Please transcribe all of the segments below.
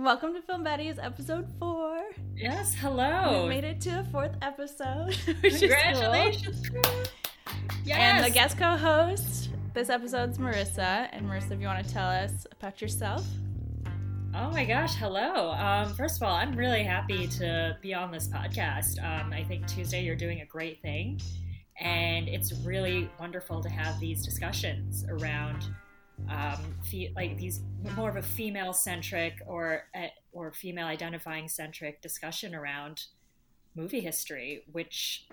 Welcome to Film Baddies episode four. Yes, hello. We made it to a fourth episode. Congratulations. Cool. Yes. And the guest co host this episode's Marissa. And Marissa, if you want to tell us about yourself. Oh my gosh, hello. Um, first of all, I'm really happy to be on this podcast. Um, I think Tuesday you're doing a great thing. And it's really wonderful to have these discussions around um, fe- like these more of a female centric or uh, or female identifying centric discussion around movie history, which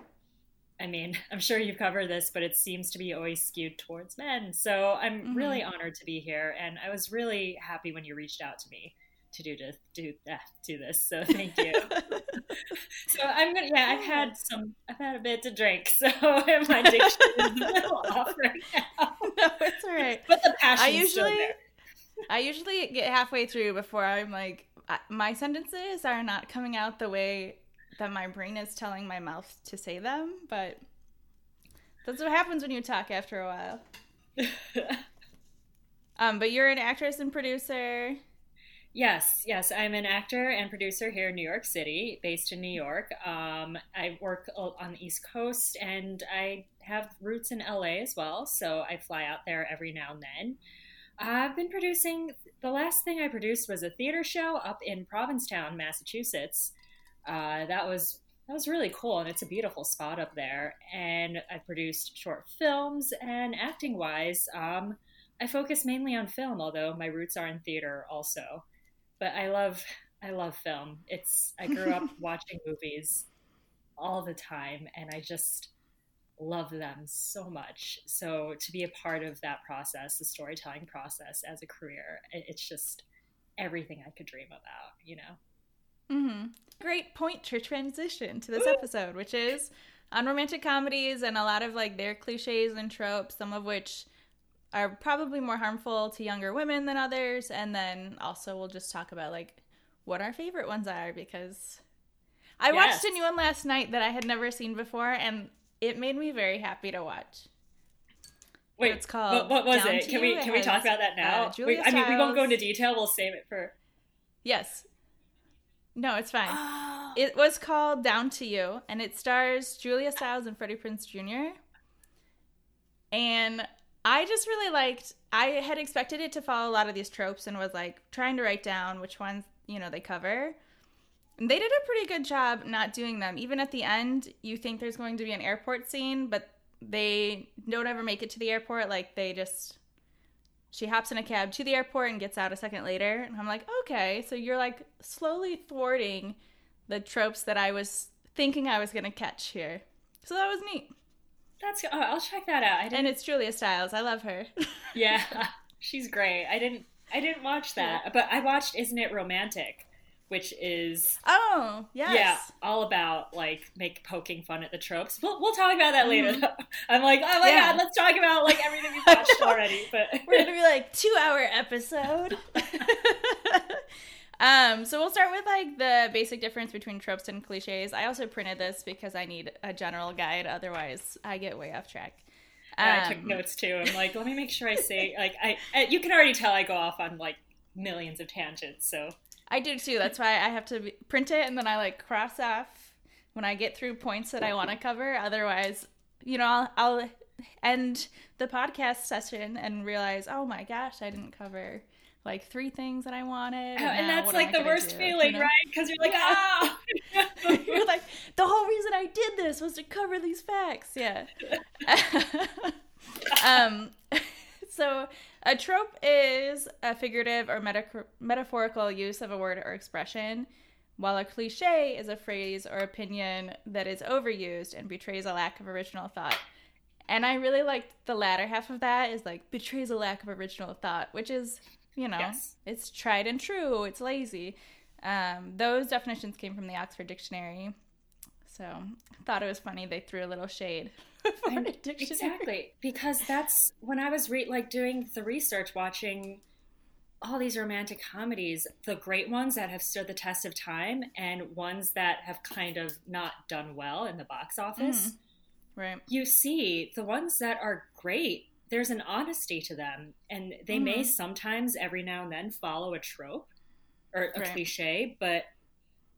I mean, I'm sure you've covered this, but it seems to be always skewed towards men. So I'm mm-hmm. really honored to be here, and I was really happy when you reached out to me to do to do that, do this. So thank you. so I'm gonna yeah, I've had some I've had a bit to drink, so my diction is a little off right now. No, it's all right. But the passion I usually I usually get halfway through before I'm like my sentences are not coming out the way that my brain is telling my mouth to say them, but that's what happens when you talk after a while. um, but you're an actress and producer. Yes, yes, I'm an actor and producer here in New York City, based in New York. Um, I work on the East Coast and I have roots in LA as well, so I fly out there every now and then. I've been producing, the last thing I produced was a theater show up in Provincetown, Massachusetts. Uh, that was that was really cool and it's a beautiful spot up there and i produced short films and acting wise um, i focus mainly on film although my roots are in theater also but I love I love film. It's I grew up watching movies all the time and I just love them so much. So to be a part of that process, the storytelling process as a career, it's just everything I could dream about, you know. Mm-hmm. Great point to transition to this episode, which is on romantic comedies and a lot of like their cliches and tropes, some of which are probably more harmful to younger women than others and then also we'll just talk about like what our favorite ones are because I yes. watched a new one last night that I had never seen before and it made me very happy to watch. Wait, it's called. What, what was it? Can we can we talk about that now? Uh, Wait, I mean, we won't go into detail. We'll save it for. Yes. No, it's fine. it was called Down to You, and it stars Julia Stiles and Freddie Prinze Jr. And I just really liked. I had expected it to follow a lot of these tropes and was like trying to write down which ones you know they cover. And they did a pretty good job not doing them. Even at the end, you think there's going to be an airport scene, but they don't ever make it to the airport. Like they just she hops in a cab to the airport and gets out a second later. And I'm like, okay, so you're like slowly thwarting the tropes that I was thinking I was gonna catch here. So that was neat. That's oh, I'll check that out. I. And it's Julia Stiles. I love her. yeah, she's great. I didn't I didn't watch that, but I watched Isn't It Romantic, which is oh yes, yeah, all about like make poking fun at the tropes. We'll, we'll talk about that later. Mm-hmm. I'm like, oh my yeah. god, let's talk about like everything we've watched already. But we're gonna be like two hour episode. Um, so we'll start with like the basic difference between tropes and cliches. I also printed this because I need a general guide, otherwise I get way off track. Um, I took um, notes too. I'm like, let me make sure I say like I, I. You can already tell I go off on like millions of tangents. So I do too. That's why I have to print it and then I like cross off when I get through points that I want to cover. Otherwise, you know, I'll, I'll end the podcast session and realize, oh my gosh, I didn't cover like three things that I wanted. Oh, and, and that's like the worst do? feeling, you know? right? Because you're like, ah, oh! you're like, the whole reason I did this was to cover these facts. Yeah. um, so a trope is a figurative or meta- metaphorical use of a word or expression, while a cliche is a phrase or opinion that is overused and betrays a lack of original thought. And I really liked the latter half of that is like betrays a lack of original thought, which is you know, yes. it's tried and true. It's lazy. Um, those definitions came from the Oxford Dictionary. So I thought it was funny they threw a little shade. exactly, because that's when I was re- like doing the research, watching all these romantic comedies, the great ones that have stood the test of time, and ones that have kind of not done well in the box office. Mm-hmm. Right. You see the ones that are great there's an honesty to them and they mm-hmm. may sometimes every now and then follow a trope or a Right. cliche, but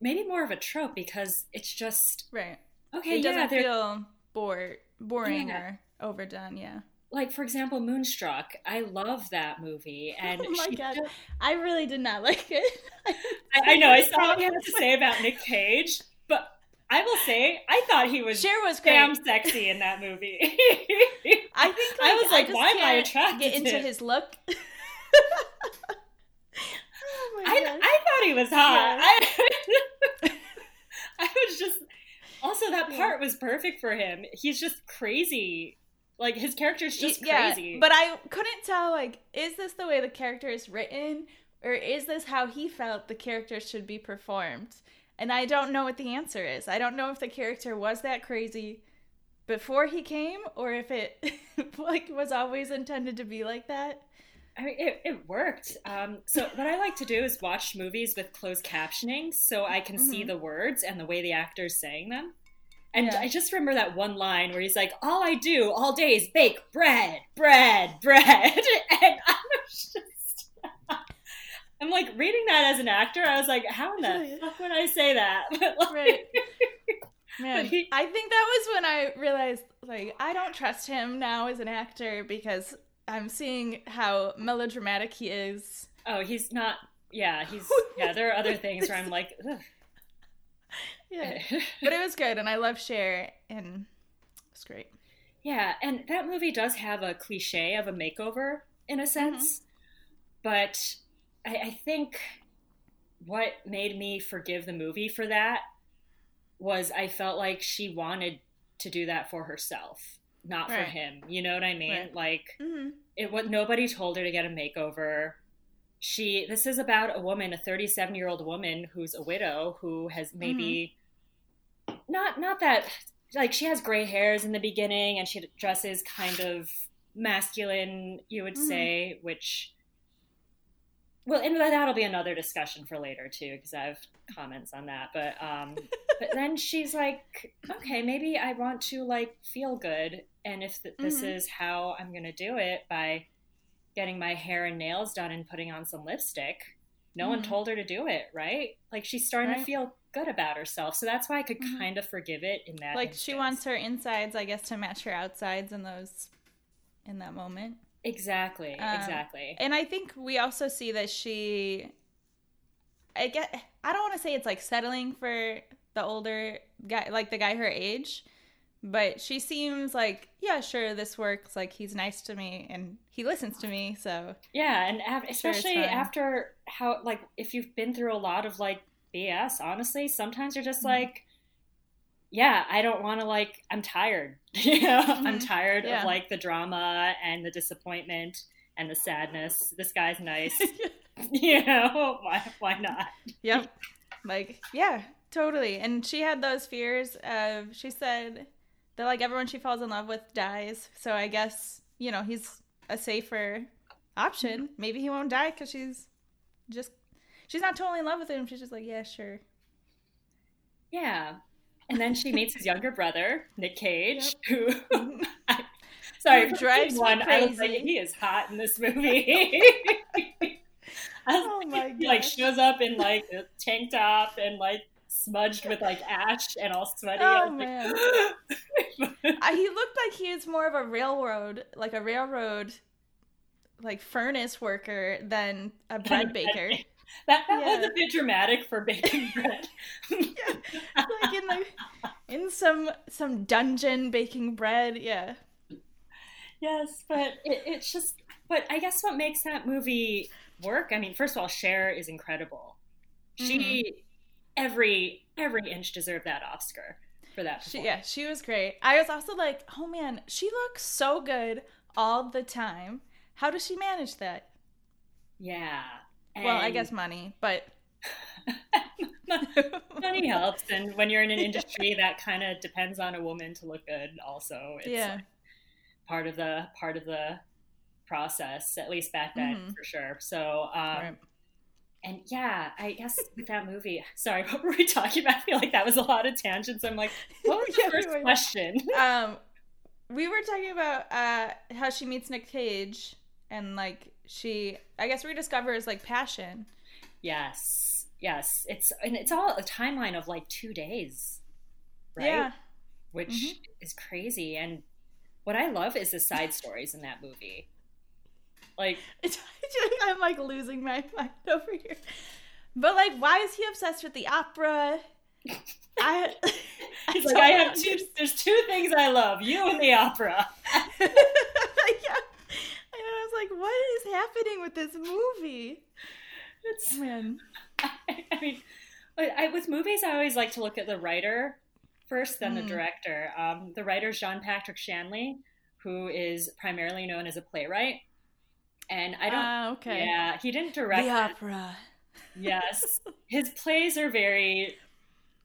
maybe more of a trope because it's just Right. okay. it yeah, doesn't feel bored, boring Yeah. or overdone. Yeah. like for example, Moonstruck. I love that movie, and oh my god, just- I really did not like it. I, I know I saw what you had to say about Nick Cage, I will say I thought he was Cher was great. damn sexy in that movie. I think I was like, just why am I attracted Get to into his look. oh I, I thought he was hot. I, I was just also that Yeah. part was perfect for him. He's just crazy. Like his character's just yeah, crazy. but I couldn't tell like is this the way the character is written or is this how he felt the character should be performed? And I don't know what the answer is. I don't know if the character was that crazy before he came or if it like was always intended to be like that. I mean, it, it worked. Um, so what I like to do is watch movies with closed captioning, so I can see Mhm. the words and the way the actor's saying them. And Yeah. I just remember that one line where he's like, "All I do all day is bake bread, bread, bread," and I was just. I'm like reading that as an actor. I was like, "How in the fuck would I say that?" Like, Right. Man, he- I think that was when I realized like I don't trust him now as an actor because I'm seeing how melodramatic he is. Oh, he's not. Yeah, he's. Yeah, there are other things where I'm like, Ugh. Yeah. But it was good and I love Cher and it's great. Yeah, and that movie does have a cliche of a makeover in a mm-hmm. sense, but I, I think what made me forgive the movie for that was I felt like she wanted to do that for herself, not for him. You know what I mean? Right. Like Mm-hmm. it what nobody told her to get a makeover. She this is about a woman, a 37 year old woman who's a widow who has maybe not not that like she has gray hairs in the beginning and she dresses kind of masculine, you would Mhm. say, which well, and that'll be another discussion for later too, because I have comments on that. But um, but then she's like, okay, maybe I want to like feel good, and if th- this Mhm. is how I'm gonna do it by getting my hair and nails done and putting on some lipstick, no one Mhm. told her to do it, right? Like she's starting to feel good about herself, so that's why I could Mhm. kind of forgive it in that. Like she wants her insides, I guess, to match her outsides in those in that moment. Exactly, Um, exactly. And I think we also see that she I get I don't want to say it's like settling for the older guy like the guy her age, but she seems like, yeah, sure, this works. Like he's nice to me and he listens to me, so Yeah, and af- especially fine. after how like if you've been through a lot of like BS, honestly, sometimes you're just Mhm. like yeah, I don't want to like I'm tired. you know, I'm Mhm. tired Yeah. of like the drama and the disappointment and the sadness. This guy's nice. you know, why why not? Yep. Like, yeah, totally. And she had those fears of she said that like everyone she falls in love with dies. So I guess, you know, he's a safer option. Maybe he won't die cuz she's just she's not totally in love with him. She's just like, yeah, sure. Yeah. And then she meets his younger brother, Nick Cage, who Mhm. I, sorry, Who drives one, I was like, he is hot in this movie. Oh like, my he like shows up in like a tank top and like smudged with like ash and all sweaty. Oh, man. like, Uh, he looked like he was more of a railroad, like a railroad like furnace worker than a bread baker. That that was a bit dramatic for baking bread. yeah. like in the in some some dungeon baking bread. Yeah. Yes, but it, it's just. But I guess what makes that movie work? I mean, first of all, Cher is incredible. She mm-hmm. every every inch deserved that Oscar for that. She yeah, she was great. I was also like, oh man, she looks so good all the time. How does she manage that? yeah. Well, I guess money, but money helps, and when you're in an industry that kind of depends on a woman to look good, also, it's Yeah. like part of the part of the process. At least back then, Mhm. for sure. So. Um, Right. And yeah, I guess with that movie, sorry, what were we talking about? I feel like that was a lot of tangents. I'm like, what was the Yeah, we first were. question? um we were talking about uh how she meets Nick Cage and like she I guess rediscovers like passion Yes, yes. It's and it's all a timeline of like two days, right? Yeah. Which Mhm. is crazy. And what I love is the side stories in that movie. Like, I'm like losing my mind over here. But like, why is he obsessed with the opera? I, I like I have two. There's two things I love: you and the opera. yeah. And I was like, what is happening with this movie? It's Man. I mean, I, I, with movies, I always like to look at the writer first, then the Mm. director. Um, the writer is John Patrick Shanley, who is primarily known as a playwright. And I don't, Ah, okay. yeah, he didn't direct. The it. opera. Yes, his plays are very,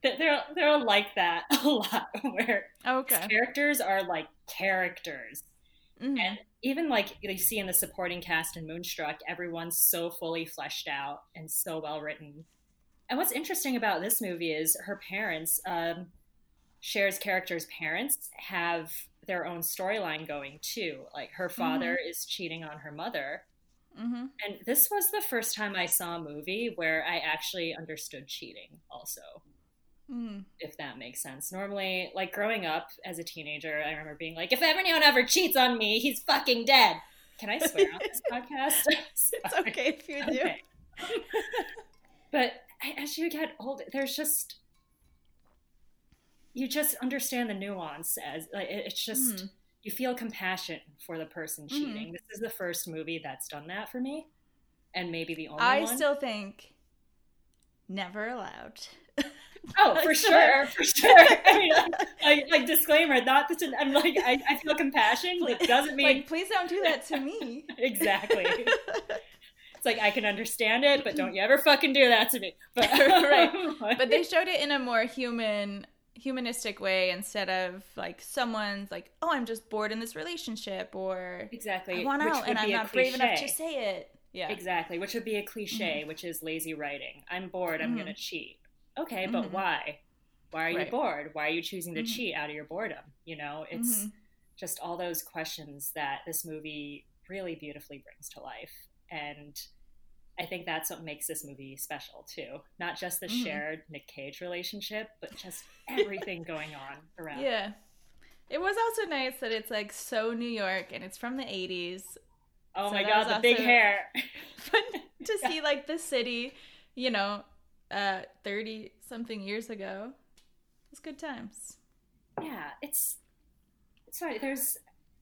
they're they're like that a lot, where Okay. characters are like characters. Mhm. And even like you see in the supporting cast in Moonstruck, everyone's so fully fleshed out and so well written. And what's interesting about this movie is her parents, um, Cher's character's parents, have their own storyline going too. Like her father is cheating on her mother. Mhm. And this was the first time I saw a movie where I actually understood cheating, also Mm. if that makes sense. Normally, like growing up as a teenager, I remember being like, if anyone ever cheats on me, he's fucking dead. Can I swear on this podcast? It's okay if you do. Okay. but as you get older, there's just you just understand the nuance as like it's just Mhm. you feel compassion for the person Mm-hmm. cheating. This is the first movie that's done that for me, and maybe the only I one. still think never allowed. Oh, for sure, for sure. I mean, like, like disclaimer, not that I'm like I, I feel compassion, but it doesn't mean like, please don't do that to me. exactly. It's like I can understand it, but don't you ever fucking do that to me. But Right. but they showed it in a more human humanistic way instead of like someone's like oh i'm just bored in this relationship or exactly, i want out and i'm not brave enough to say it yeah Exactly, which would be a cliche, which is lazy writing. I'm bored. I'm Mhm. gonna cheat. Okay, but Mhm. why? Why are you Right. bored? Why are you choosing to Mhm. cheat out of your boredom? You know, it's Mhm. just all those questions that this movie really beautifully brings to life. And I think that's what makes this movie special too. Not just the Mhm. shared Nick Cage relationship, but just everything going on around. yeah it was also nice that it's like so new york and it's from the 80s Oh So my god, the big hair. but to see like the city you know uh 30 something years ago it's good times yeah, it's it's. There's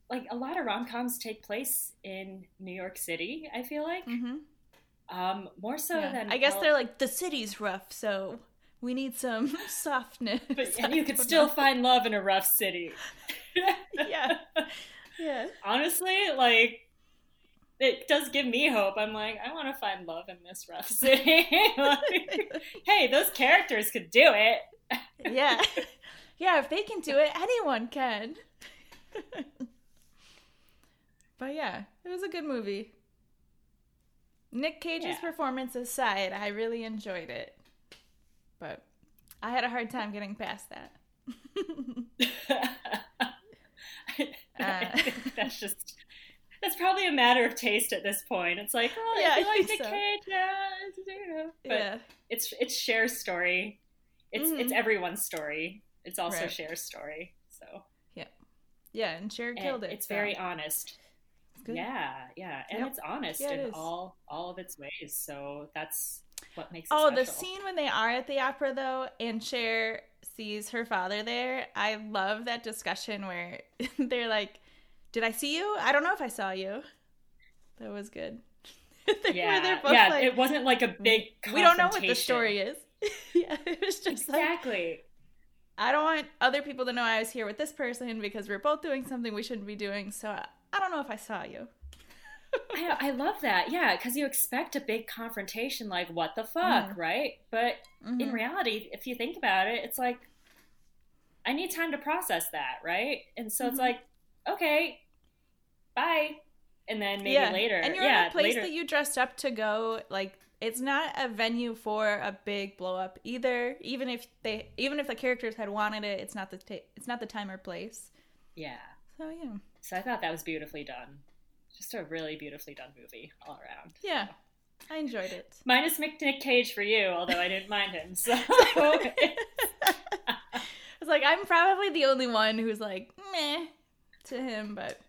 like a lot of rom coms take place in New York City. I feel like mm-hmm. um, more so yeah. than i guess El- they're like the city's rough so we need some softness But and you could still find love in a rough city. Yeah. yeah honestly, like it does give me hope. I'm like, I want to find love in this rough city. Like, hey, those characters could do it. yeah. Yeah, if they can do it, anyone can. but yeah, it was a good movie. Nick Cage's Yeah. performance aside, I really enjoyed it. But I had a hard time getting past that. I Uh. think that's just that's probably a matter of taste at this point. It's like, oh, Yeah, I like Nick so. Cage, yeah, it's. But yeah. it's it's Cher's story. It's Mhm. it's everyone's story. It's also Right. Cher's story. So Yeah, yeah, and Cher killed it. It's so very honest. it's. Yeah, yeah, and Yep. it's honest Yeah, it in is. all all of its ways. So that's what makes it Oh, special. the scene when they are at the opera though, and Cher sees her father there. I love that discussion where they're like, "Did I see you? I don't know if I saw you." That was good. Yeah, yeah. like, it wasn't like a big. we don't know what the story is. yeah, it was just like, Exactly. I don't want other people to know I was here with this person because we're both doing something we shouldn't be doing. So I, I don't know if I saw you. I, I love that. Yeah, because you expect a big confrontation, like what the fuck, Mhm. right? But in Mhm. reality, if you think about it, it's like I need time to process that, right? And so it's Mhm. like, okay, bye, and then maybe yeah. later, And you're yeah, in a place later, that you dressed up to go. Like it's not a venue for a big blow up either. Even if they, even if the characters had wanted it, it's not the ta- it's not the time or place. yeah. So yeah, So I thought that was beautifully done. Just a really beautifully done movie all around. yeah, I enjoyed it. Minus Nick Cage for you, although I didn't mind him. So it's like I'm probably the only one who's like meh to him, but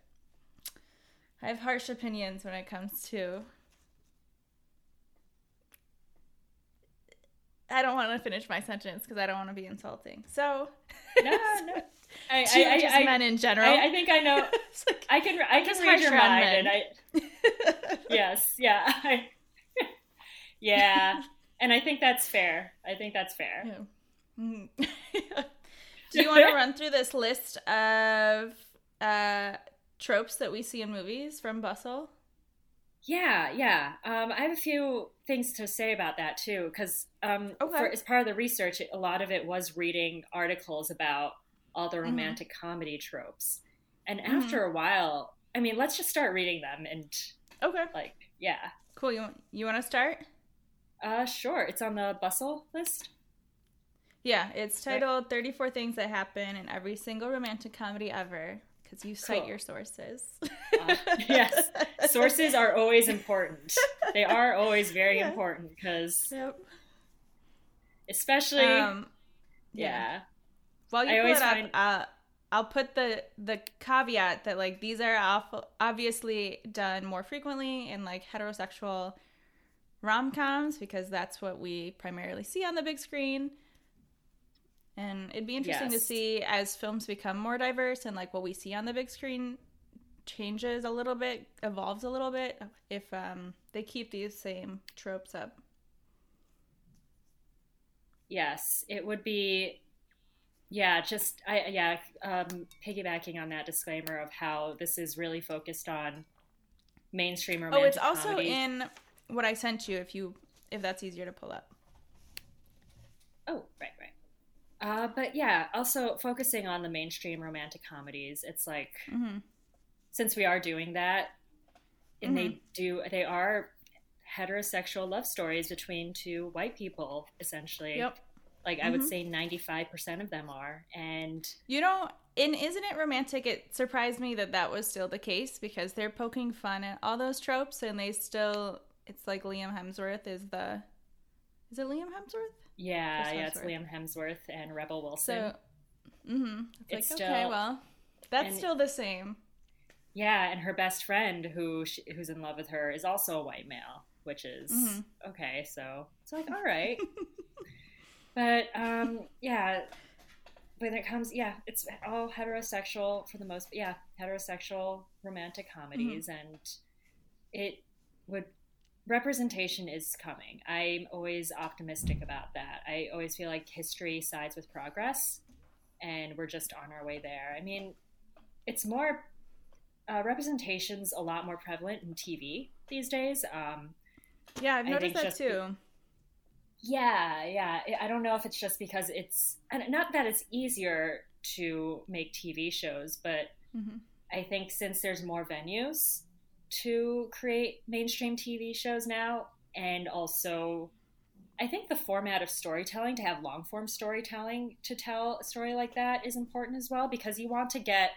I have harsh opinions when it comes to. I don't want to finish my sentence because I don't want to be insulting. So no, no. I, to I, just I, men in general. I, I think I know. Like- I can I can read your mind, men. and I yes, yeah, I, yeah, and I think that's fair. I think that's fair. Yeah. Mm. Do you want to run through this list of uh, tropes that we see in movies from Bustle? Yeah, yeah. Um, I have a few things to say about that too, because um, Okay. for, as part of the research, a lot of it was reading articles about all Mm-hmm. the romantic comedy tropes, and after a while, I mean, let's just start reading them, and Okay, like, yeah, cool. You you want to start? uh, sure. It's on the bustle list. Yeah, it's titled 34 Things That Happen in Every Single Romantic Comedy Ever because you cite Cool. your sources. Uh, yes, sources are always important. They are always very Yeah. important because, Yep. especially, Um, yeah. While you I always up, find- uh, I'll put the the caveat that like these are awful, obviously done more frequently in like heterosexual rom coms because that's what we primarily see on the big screen. And it'd be interesting to see as films become more diverse and like what we see on the big screen changes a little bit, evolves a little bit if um, they keep these same tropes up. Yes, it would be. Yeah, just I yeah, um, piggybacking on that disclaimer of how this is really focused on mainstream romantic Oh, it's also comedy. in what I sent you if you if that's easier to pull up. Oh, right, right. Uh, but yeah, also focusing on the mainstream romantic comedies. It's like hmm since we are doing that, and they do they are heterosexual love stories between two white people essentially. Yep. Like I would Mhm. say, ninety five percent of them are, and You know, in Isn't It Romantic, it surprised me that that was still the case because they're poking fun at all those tropes and they still, it's like Liam Hemsworth is the, is it Liam Hemsworth? yeah, Chris yeah, it's Liam Hemsworth and Rebel Wilson. So, mm-hmm. It's, It's like, okay, well, that's and- still the same. Yeah, and her best friend, who she, who's in love with her, is also a white male, which is Mhm. okay. So it's like, all right, but um, yeah, when it comes, yeah, it's all heterosexual for the most, yeah, heterosexual romantic comedies, and it would representation is coming. I'm always optimistic about that. I always feel like history sides with progress, and we're just on our way there. I mean, it's more uh, representation's a lot more prevalent in TV these days. Um, Yeah, I've noticed that too. yeah, yeah. I- don't know if it's just because it's and not that it's easier to make TV shows, but hmm I think since there's more venues to create mainstream TV shows now, and also I think the format of storytelling to have long form storytelling to tell a story like that is important as well because you want to get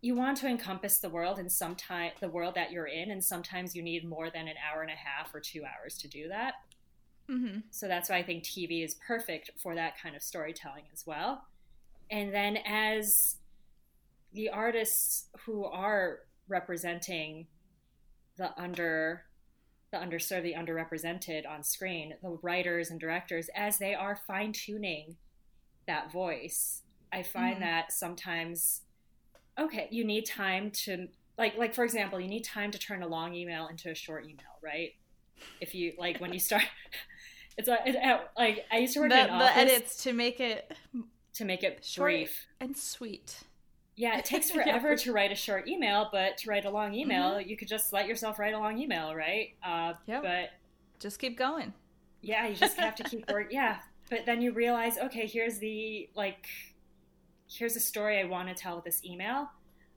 you want to encompass the world and sometimes the world that you're in and sometimes you need more than an hour and a half or 2 hours to do that. hmm So that's why I think TV is perfect for that kind of storytelling as well. And then as the artists who are representing the under the underserved, the underrepresented on screen, the writers and directors, as they are fine tuning that voice, I find Mhm. that sometimes okay, you need time to like like for example, you need time to turn a long email into a short email, right? If you like when you start it's like, it's, like I used to The, in the office edits to make it to make it Short. brief. and sweet. Yeah, it takes Yeah, forever for- to write a short email, but to write a long email, you could just let yourself write a long email, right? Uh, Yep. But Just keep going. yeah, you just have to keep work. Yeah, but then you realize, okay, here's the like, here's a story I want to tell with this email.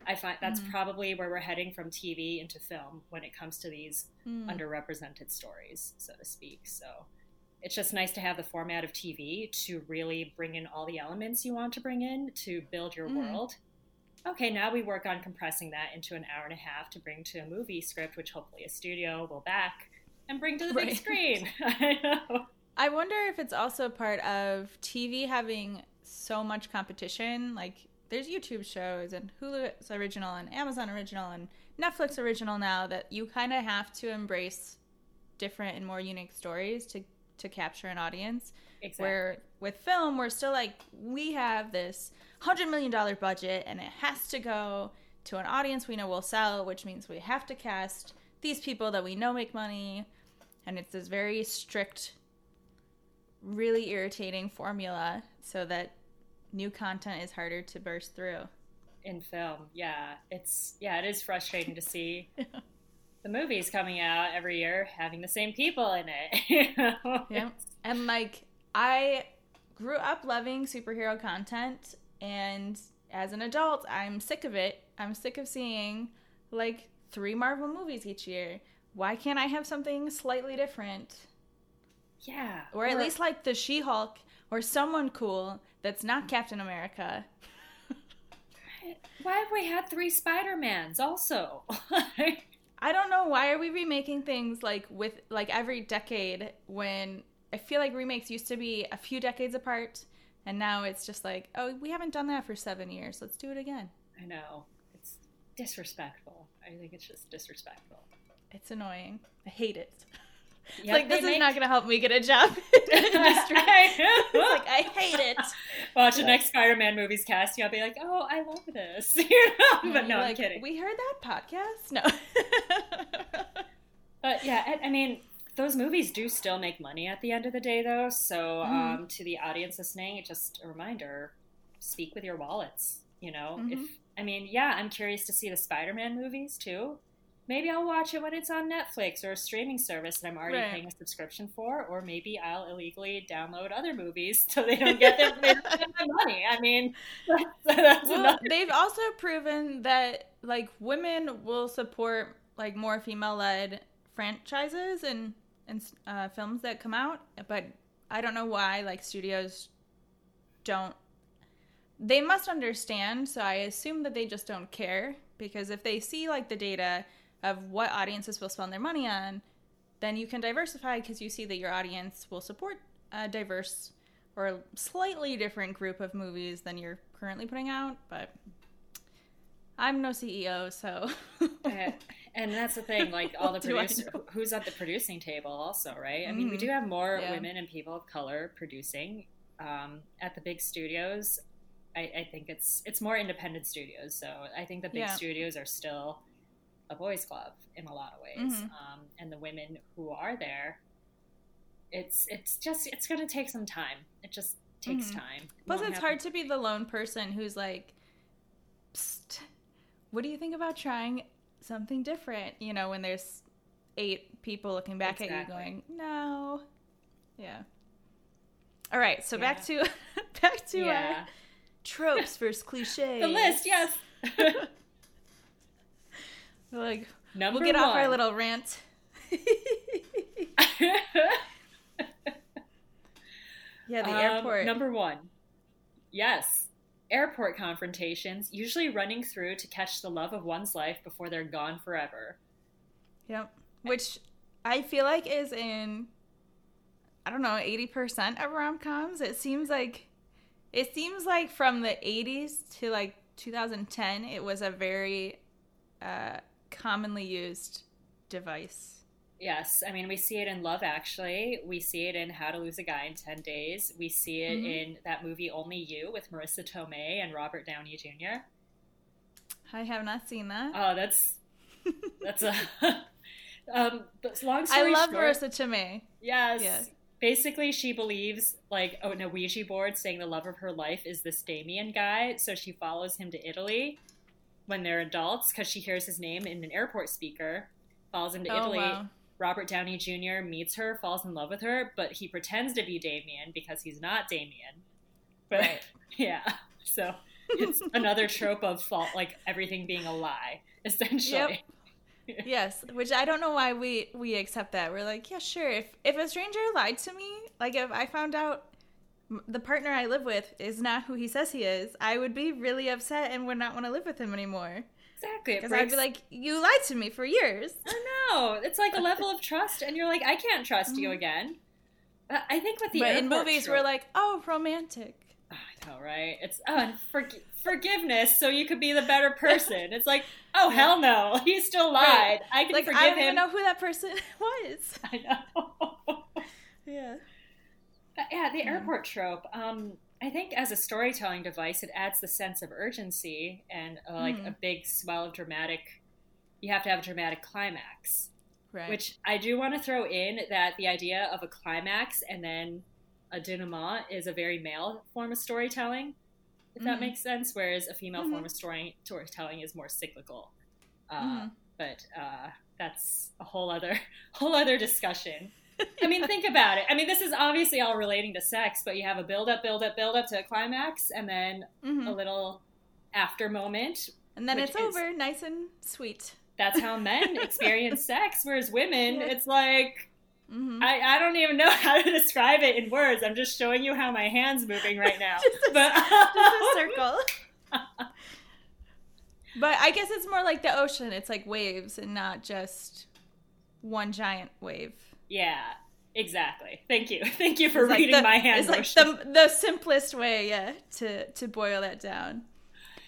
I find that's Mhm. probably where we're heading from TV into film when it comes to these Mm. underrepresented stories, so to speak. So it's just nice to have the format of TV to really bring in all the elements you want to bring in to build your Mhm. world. Okay, now we work on compressing that into an hour and a half to bring to a movie script, which hopefully a studio will back and bring to the Right. big screen. I know. I wonder if it's also part of TV having so much competition. Like, there's YouTube shows and Hulu's original and Amazon original and Netflix original now that you kind of have to embrace different and more unique stories to to capture an audience. Exactly. Where with film, we're still like, we have this hundred million dollar budget and it has to go to an audience we know will sell, which means we have to cast these people that we know make money. And it's this very strict, really irritating formula so that new content is harder to burst through. in film. Yeah, it's yeah, it is frustrating to see the movies coming out every year having the same people in it. Yeah. And like I grew up loving superhero content and as an adult, I'm sick of it. I'm sick of seeing like three Marvel movies each year. Why can't I have something slightly different? Yeah, Or at least like the She-Hulk or someone cool that's not Captain America. why have we had three Spider Mans also? I don't know why are we remaking things like with like every decade when I feel like remakes used to be a few decades apart and now it's just like, oh, we haven't done that for 7 years. Let's do it again. I know it's disrespectful. I think it's just disrespectful. It's annoying. I hate it. It's Yeah, like they this is make- not going to help me get a job in the industry. I like I hate it. Watch the next Spider-Man movies casting. I'll be like, oh, I love this. you know? But no, You're I'm kidding. We heard that podcast? No. But yeah, I, I mean, those movies do still make money at the end of the day, though. So Mhm. um, to the audience listening, it's just a reminder: speak with your wallets. You know, Mhm. if I mean, yeah, I'm curious to see the Spider-Man movies too. Maybe I'll watch it when it's on Netflix or a streaming service that I'm already Right. paying a subscription for, or maybe I'll illegally download other movies so they don't get their, my money. I mean, that's, that's well, another. they've also proven that like women will support like more female-led franchises and and uh, films that come out, but I don't know why like studios don't. They must understand, so I assume that they just don't care because if they see like the data of what audiences will spend their money on, then you can diversify because you see that your audience will support a diverse or slightly different group of movies than you're currently putting out. But I'm no CEO, so and that's the thing, like all the What do I producers, who's at the producing table, also, right? I mean, we Mhm. do have more Yeah. women and people of color producing um, at the big studios. I, I think it's it's more independent studios, so I think the big Yeah. studios are still a boys' club in a lot of ways, Mhm. um, and the women who are there, it's it's just it's going to take some time. It just takes Mhm. time. It plus it's happen hard to be the lone person who's like, Psst, "What do you think about trying something different?" You know, when there's eight people looking back at you, going, "No." Yeah. All right, so back to back to yeah. tropes versus cliches. The list, yes. like Number we'll get off our little rant. yeah, the Um, airport. Number one. Yes. Airport confrontations, usually running through to catch the love of one's life before they're gone forever. Yep. Which I feel like is in I don't know, 80% of rom-coms. It seems like it seems like from the 80s to like 2010 it was a very uh commonly used device. Yes, I mean, we see it in Love Actually. We see it in How to Lose a Guy in 10 Days. We see it Mhm. in that movie Only You with Marisa Tomei and Robert Downey Jr. I have not seen that. Oh, that's that's a um but long I love short, Marisa Tomei. Yes. Yes. Basically, she believes like oh, a Ouija board saying the love of her life is this Damien guy, so she follows him to Italy when they're adults because she hears his name in an airport speaker. Follows him to Oh, Italy. wow. Robert Downey Jr. meets her, falls in love with her, but he pretends to be Damien because he's not Damien. But Right. yeah, so it's another trope of fault, like everything being a lie, essentially. Yep. yes, which I don't know why we we accept that. We're like, yeah, sure. If if a stranger lied to me, like if I found out the partner I live with is not who he says he is, I would be really upset and would not want to live with him anymore. Exactly. Because I'd be like, you lied to me for years. I know. It's like a level of trust, and you're like, I can't trust you again. Uh, I think with the Mm-hmm. but in movies, trope- we're like, oh, romantic. I know, right? It's oh, and forg forgiveness, so you could be the better person. It's like, oh hell no, he still lied. Right. I can Like, forgive I don't him. even know who that person was. I know. Yeah. But yeah, the Yeah. airport trope. Um, I think as a storytelling device, it adds the sense of urgency and uh, like Mhm. a big swell of dramatic. You have to have a dramatic climax, Right. which I do want to throw in that the idea of a climax and then a denouement is a very male form of storytelling, if that Mhm. makes sense. Whereas a female Mhm. form of story storytelling is more cyclical. Uh, Mhm. But uh, that's a whole other whole other discussion. I mean, think about it. I mean, this is obviously all relating to sex, but you have a build up, build up, build up to a climax, and then Mhm. a little after moment. And then it's is- over, nice and sweet. That's how men experience sex, whereas women, Yeah. it's like hmm I, I don't even know how to describe it in words. I'm just showing you how my hands moving right now. Just a- but Just a circle. but I guess it's more like the ocean. It's like waves and not just one giant wave. Yeah, exactly. Thank you, thank you for It's like reading the- my hand It's like the, the simplest way, yeah, to, to boil that down.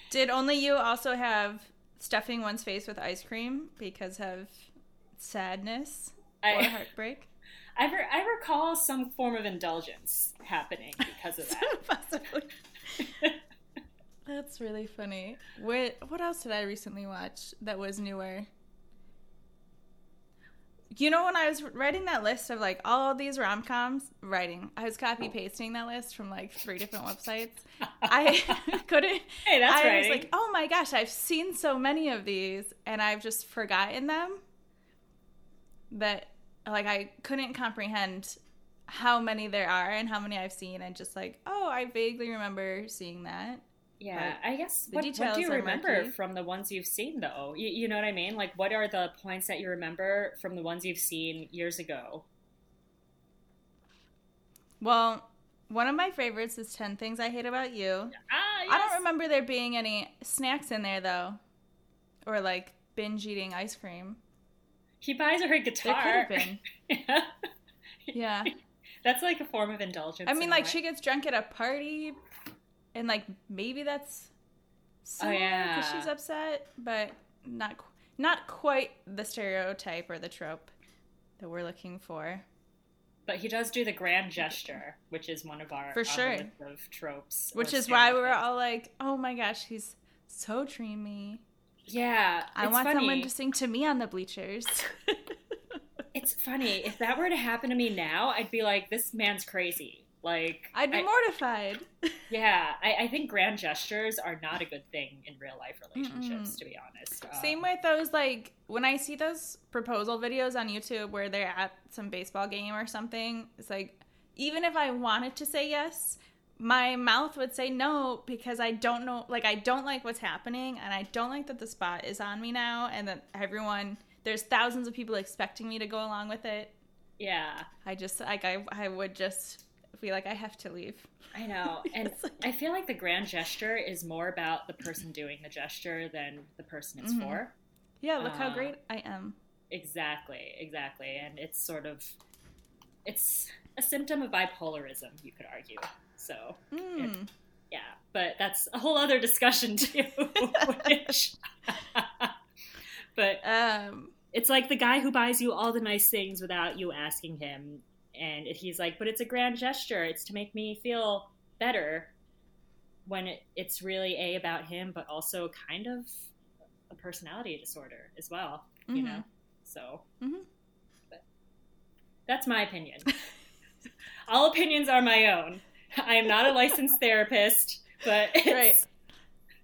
Did only you also have stuffing one's face with ice cream because of sadness or I, heartbreak? I, re- I recall some form of indulgence happening because of that. Possibly. That's really funny. What what else did I recently watch that was newer? You know, when I was writing that list of like all of these rom coms, writing, I was copy pasting that list from like three different websites. I couldn't. hey, that's I right. was like, oh my gosh, I've seen so many of these, and I've just forgotten them. That like I couldn't comprehend how many there are and how many I've seen, and just like, oh, I vaguely remember seeing that. Yeah, But I guess what, what do you remember murky. from the ones you've seen though? You, you know what I mean? Like what are the points that you remember from the ones you've seen years ago? Well, one of my favorites is 10 Things I Hate About You. Ah, yes. I don't remember there being any snacks in there, though. Or like binge eating ice cream. He buys her a There guitar. could have been. Yeah. Yeah. That's like a form of indulgence. I mean, like, she gets drunk at a party, and like maybe that's. Oh, yeah. Because she's upset, but not, qu- not quite the stereotype or the trope that we're looking for. But he does do the grand gesture, which is one of our, For sure. of tropes. Which is why we were all like, oh my gosh, he's so dreamy. Yeah, I want funny. someone to sing to me on the bleachers. It's funny. If that were to happen to me now, I'd be like, "This man's crazy." Like, I'd be I- mortified. Yeah, I, I think grand gestures are not a good thing in real life relationships, to be honest. Um, Same with those like when I see those proposal videos on YouTube where they're at some baseball game or something, it's like even if I wanted to say yes, my mouth would say no because I don't know like I don't like what's happening and I don't like that the spot is on me now and that everyone there's thousands of people expecting me to go along with it. Yeah, I just like I I would just feel like I have to leave. I know. And like- I feel like the grand gesture is more about the person doing the gesture than the person it's Mhm. for. Yeah, look how Uh, great I am. Exactly, exactly. And it's sort of it's a symptom of bipolarism, you could argue. So, Mm. yeah, but that's a whole other discussion too. which... but Um it's like the guy who buys you all the nice things without you asking him and he's like but it's a grand gesture it's to make me feel better when it, it's really a about him but also kind of a personality disorder as well you Mhm. know so Mhm. but that's my opinion all opinions are my own i am not a licensed therapist but it's, Right.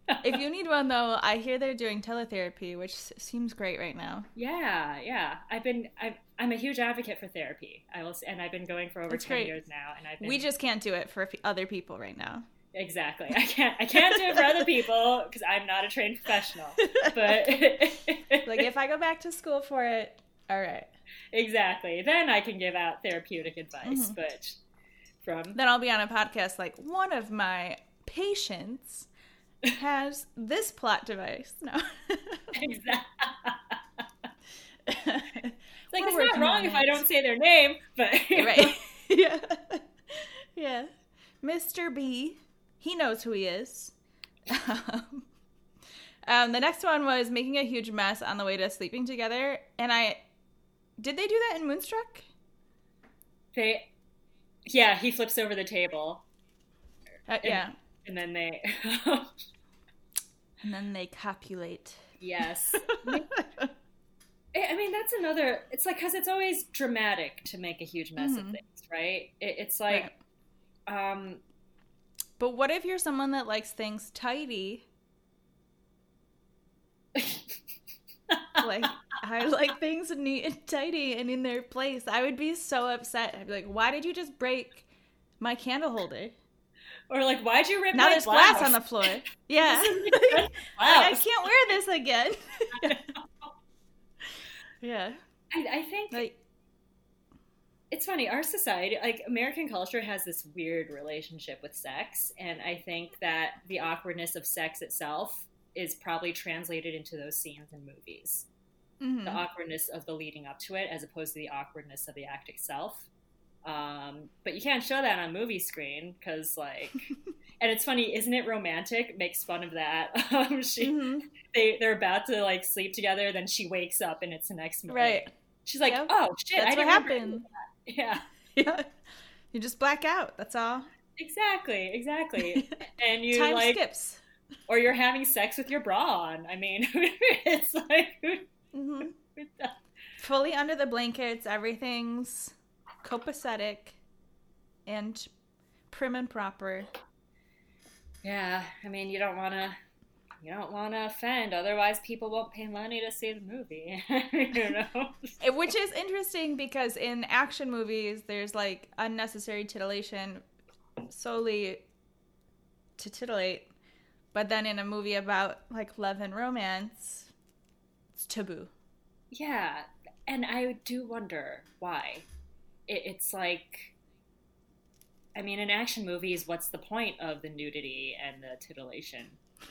if you need one though, I hear they're doing teletherapy, which seems great right now. Yeah, yeah. I've been I'm, I'm a huge advocate for therapy. I will, and I've been going for over That's ten great. years now. And I've been, We just can't do it for other people right now. exactly. I can't I can't do it for other people because I'm not a trained professional. But like if I go back to school for it, all right. exactly, then I can give out therapeutic advice. Mhm. But from. Then I'll be on a podcast like one of my patients has this plot device. No. Exactly. Like We're it's not wrong if it. I don't say their name, but right. yeah. Yeah. Mr. B. He knows who he is. Um, um, the next one was making a huge mess on the way to sleeping together. And I. Did they do that in Moonstruck? they, yeah, he flips over the table, Uh, yeah. and then they, And then they copulate. yes. I mean, that's another. It's like because it's always dramatic to make a huge mess of Mhm. things, right? It, it's like, um, But what if you're someone that likes things tidy? Like, I like things neat and tidy and in their place. I would be so upset. I'd be like, why did you just break my candle holder? or like, why'd you rip Now my there's blouse? glass on the floor. Yeah. Like, I can't wear this again. Yeah. I, I think Like, it's funny our society like american culture has this weird relationship with sex and i think that the awkwardness of sex itself is probably translated into those scenes in movies mhm. the awkwardness of the leading up to it as opposed to the awkwardness of the act itself um, but you can't show that on movie screen because like and it's funny isn't it romantic makes fun of that um, she Mhm. they, they're about to like sleep together then she wakes up and it's the next morning Right. she's like Yep. oh shit That's I what happened. that." yeah Yeah. You just black out. That's all. Exactly, exactly. and you Time like, skips. or you're having sex with your bra on. I mean, it's like, who, hmm Fully under the blankets. Everything's copacetic and prim and proper. yeah. I mean, you don't want to, you don't want to offend. Otherwise, people won't pay money to see the movie. you know. Which is interesting because in action movies, there's like unnecessary titillation solely to titillate. But then in a movie about like love and romance, it's taboo. Yeah, and I do wonder why. It, it's like, I mean, in action movies, what's the point of the nudity and the titillation?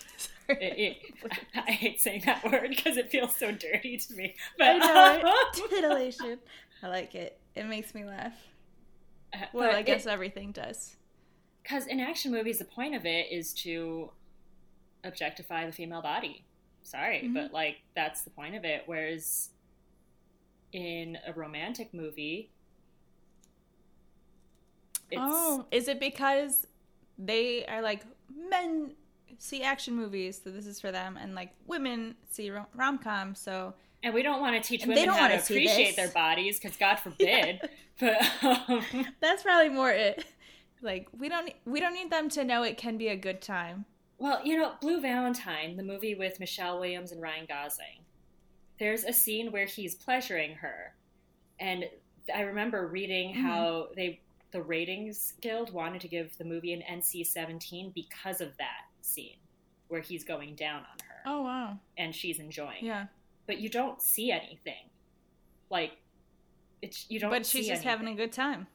It, it, I hate saying that word because it feels so dirty to me. But I know it. Titillation. I like it. It makes me laugh. Well, But I guess it- everything does. because in action movies the point of it is to objectify the female body sorry Mhm. but like that's the point of it whereas in a romantic movie it's Oh, is it because they are like men see action movies, so this is for them, and like women see rom com, so and we don't want to teach And they women don't how to appreciate their bodies because god forbid but um, that's probably more it. Like we don't we don't need them to know it can be a good time. Well, you know, Blue Valentine, the movie with Michelle Williams and Ryan Gosling, there's a scene where he's pleasuring her. And I remember reading Mhm. how they the ratings guild wanted to give the movie an NC-17 because of that scene where he's going down on her Oh wow, and she's enjoying. it. yeah. But you don't see anything. Like it's you don't But she's just having a good time,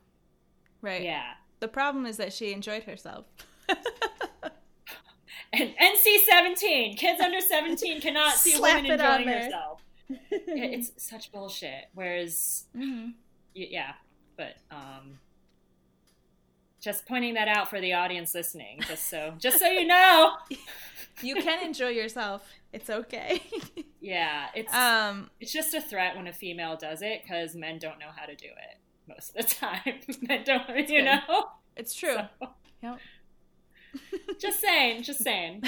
right? Yeah. The problem is that she enjoyed herself. And NC-17, kids under 17 cannot see a Slap on enjoying herself. It's such bullshit. Whereas, Mhm. y- yeah, but um, just pointing that out for the audience listening, just so just so you know. You can enjoy yourself. It's okay. Yeah, it's um, it's just a threat when a female does it because men don't know how to do it most of the time. men don't, you good. know. it's true. So, Yep. just saying, just saying.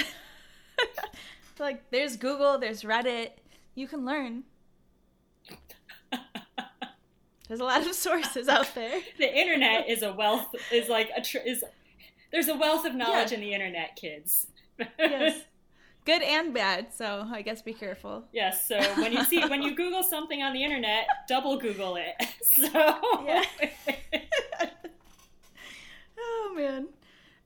like there's Google, there's Reddit. You can learn. There's a lot of sources out there. The internet is a wealth is like a tr- is there's a wealth of knowledge Yeah. in the internet, kids. Yes. Good and bad, so I guess be careful. Yes, so when you see when you Google something on the internet, double Google it. So Yeah. oh man.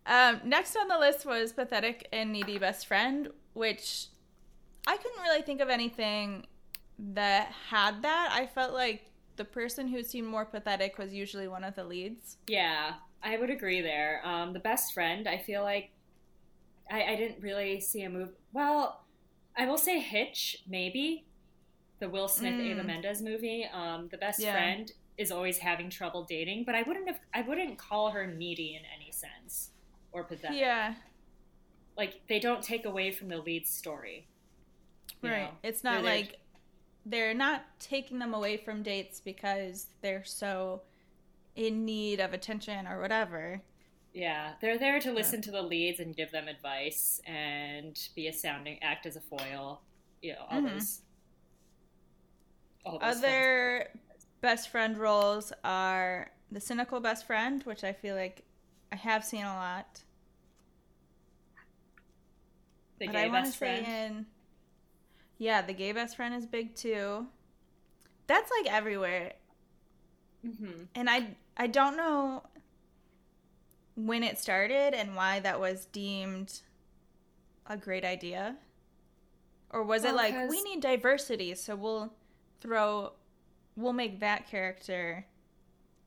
Um, next on the list was pathetic and needy best friend, which I couldn't really think of anything that had that. I felt like the person who seemed more pathetic was usually one of the leads. yeah, I would agree there. Um, the best friend, I feel like I, I didn't really see a move. Well, I will say Hitch, maybe the Will Smith Mm. Eva Mendes movie. Um, the best Yeah. friend is always having trouble dating, but I wouldn't have. I wouldn't call her needy in any sense or pathetic. Yeah, Like they don't take away from the lead story. right. know? It's not They're like they're not taking them away from dates because they're so in need of attention or whatever. Yeah, they're there to listen to the leads and give them advice and be a sounding act as a foil. You know, all Mhm. those. All those Other best friend roles are the cynical best friend, which I feel like I have seen a lot. The but gay I want to say friend. in Yeah, the gay best friend is big too. That's like everywhere. hmm And I I don't know when it started and why that was deemed a great idea. Or was it like 'cause- we need diversity, so we'll throw we'll make that character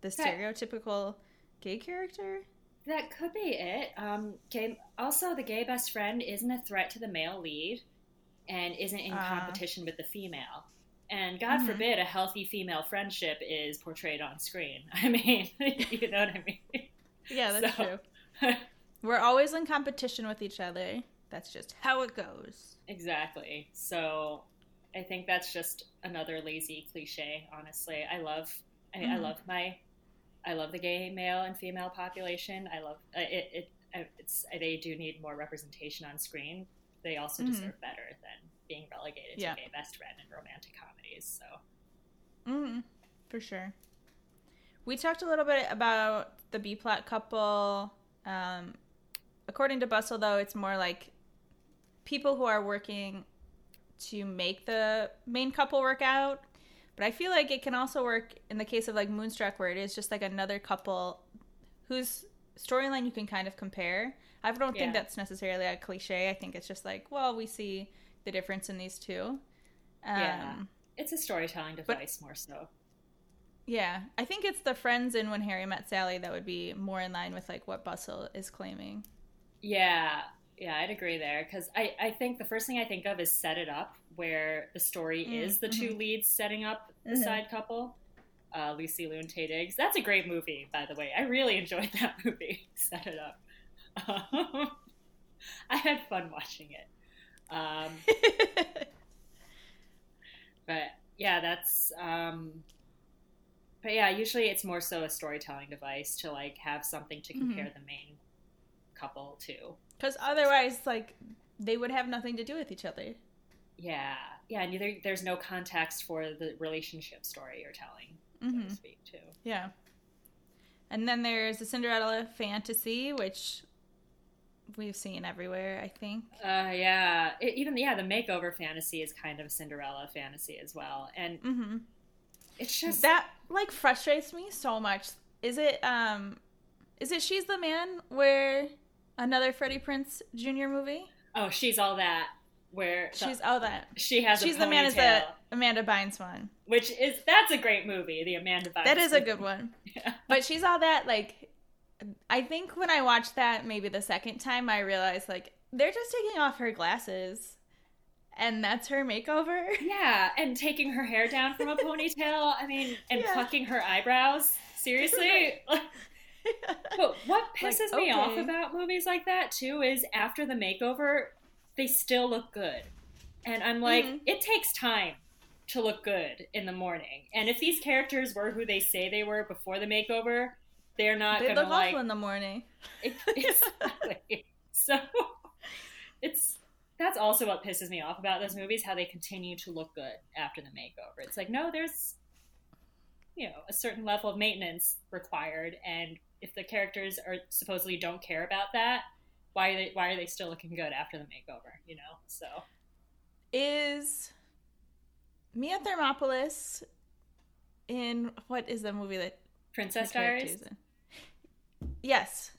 the stereotypical gay character? That could be it. Um, gay, also, the gay best friend isn't a threat to the male lead and isn't in Ah. competition with the female. And God Mhm. forbid a healthy female friendship is portrayed on screen. I mean, you know what I mean? Yeah, that's So- true. We're always in competition with each other. That's just how it goes. Exactly. So I think that's just another lazy cliche, honestly. I love I, I Mhm. love my I love the gay male and female population. I love uh, it, it it's they do need more representation on screen. They also Mhm. deserve better than being relegated Yeah. to gay best friend in romantic comedies. So hmm for sure. We talked a little bit about the B plot couple. Um, according to Bustle, though, it's more like people who are working to make the main couple work out. But I feel like it can also work in the case of like Moonstruck, where it is just like another couple whose storyline you can kind of compare. I don't think Yeah. that's necessarily a cliche. I think it's just like, well, we see the difference in these two. Um, Yeah. it's a storytelling device more so. yeah, I think it's the friends in When Harry Met Sally that would be more in line with like what Bustle is claiming. Yeah, yeah, I'd agree there because I, I think the first thing I think of is set it up, where the story Mm, is the 2 leads setting up the Mhm. side couple. Uh, Lucy Taye Diggs. That's a great movie, by the way. I really enjoyed that movie. Set it up. Um, I had fun watching it. Um, but yeah, that's. Um, but yeah, usually it's more so a storytelling device to like have something to compare Mhm. the main couple to. Because otherwise, like, they would have nothing to do with each other. Yeah, yeah. And there, there's no context for the relationship story you're telling, so hmm to speak, too. Yeah. And then there's the Cinderella fantasy, which we've seen everywhere, I think. Uh, yeah. It, even yeah, the makeover fantasy is kind of a Cinderella fantasy as well, and mm-hmm. it's just That like frustrates me so much. Is it um, is it She's the Man where another Freddie Prinze Jr. movie? oh, she's all that. Where the- She's oh that. she has She's a the Man is the Amanda Bynes one. which is that's a great movie, the Amanda Bynes. That is a good one. Yeah. But she's all that like I think when I watched that maybe the second time I realized like they're just taking off her glasses and that's her makeover. Yeah, and taking her hair down from a ponytail. I mean, and Yeah. plucking her eyebrows. Seriously. But what pisses Like, me off about movies like that too is after the makeover, they still look good. And I'm like, Mhm. it takes time to look good in the morning. And if these characters were who they say they were before the makeover, they're not they gonna look like awful in the morning. it, exactly. so it's that's also what pisses me off about those movies, how they continue to look good after the makeover. It's like, no, there's you know, a certain level of maintenance required and if the characters are supposedly don't care about that, why are they why are they still looking good after the makeover, you know? So Is Mia Thermopolis in what is the movie that Princess Diaries. Yes.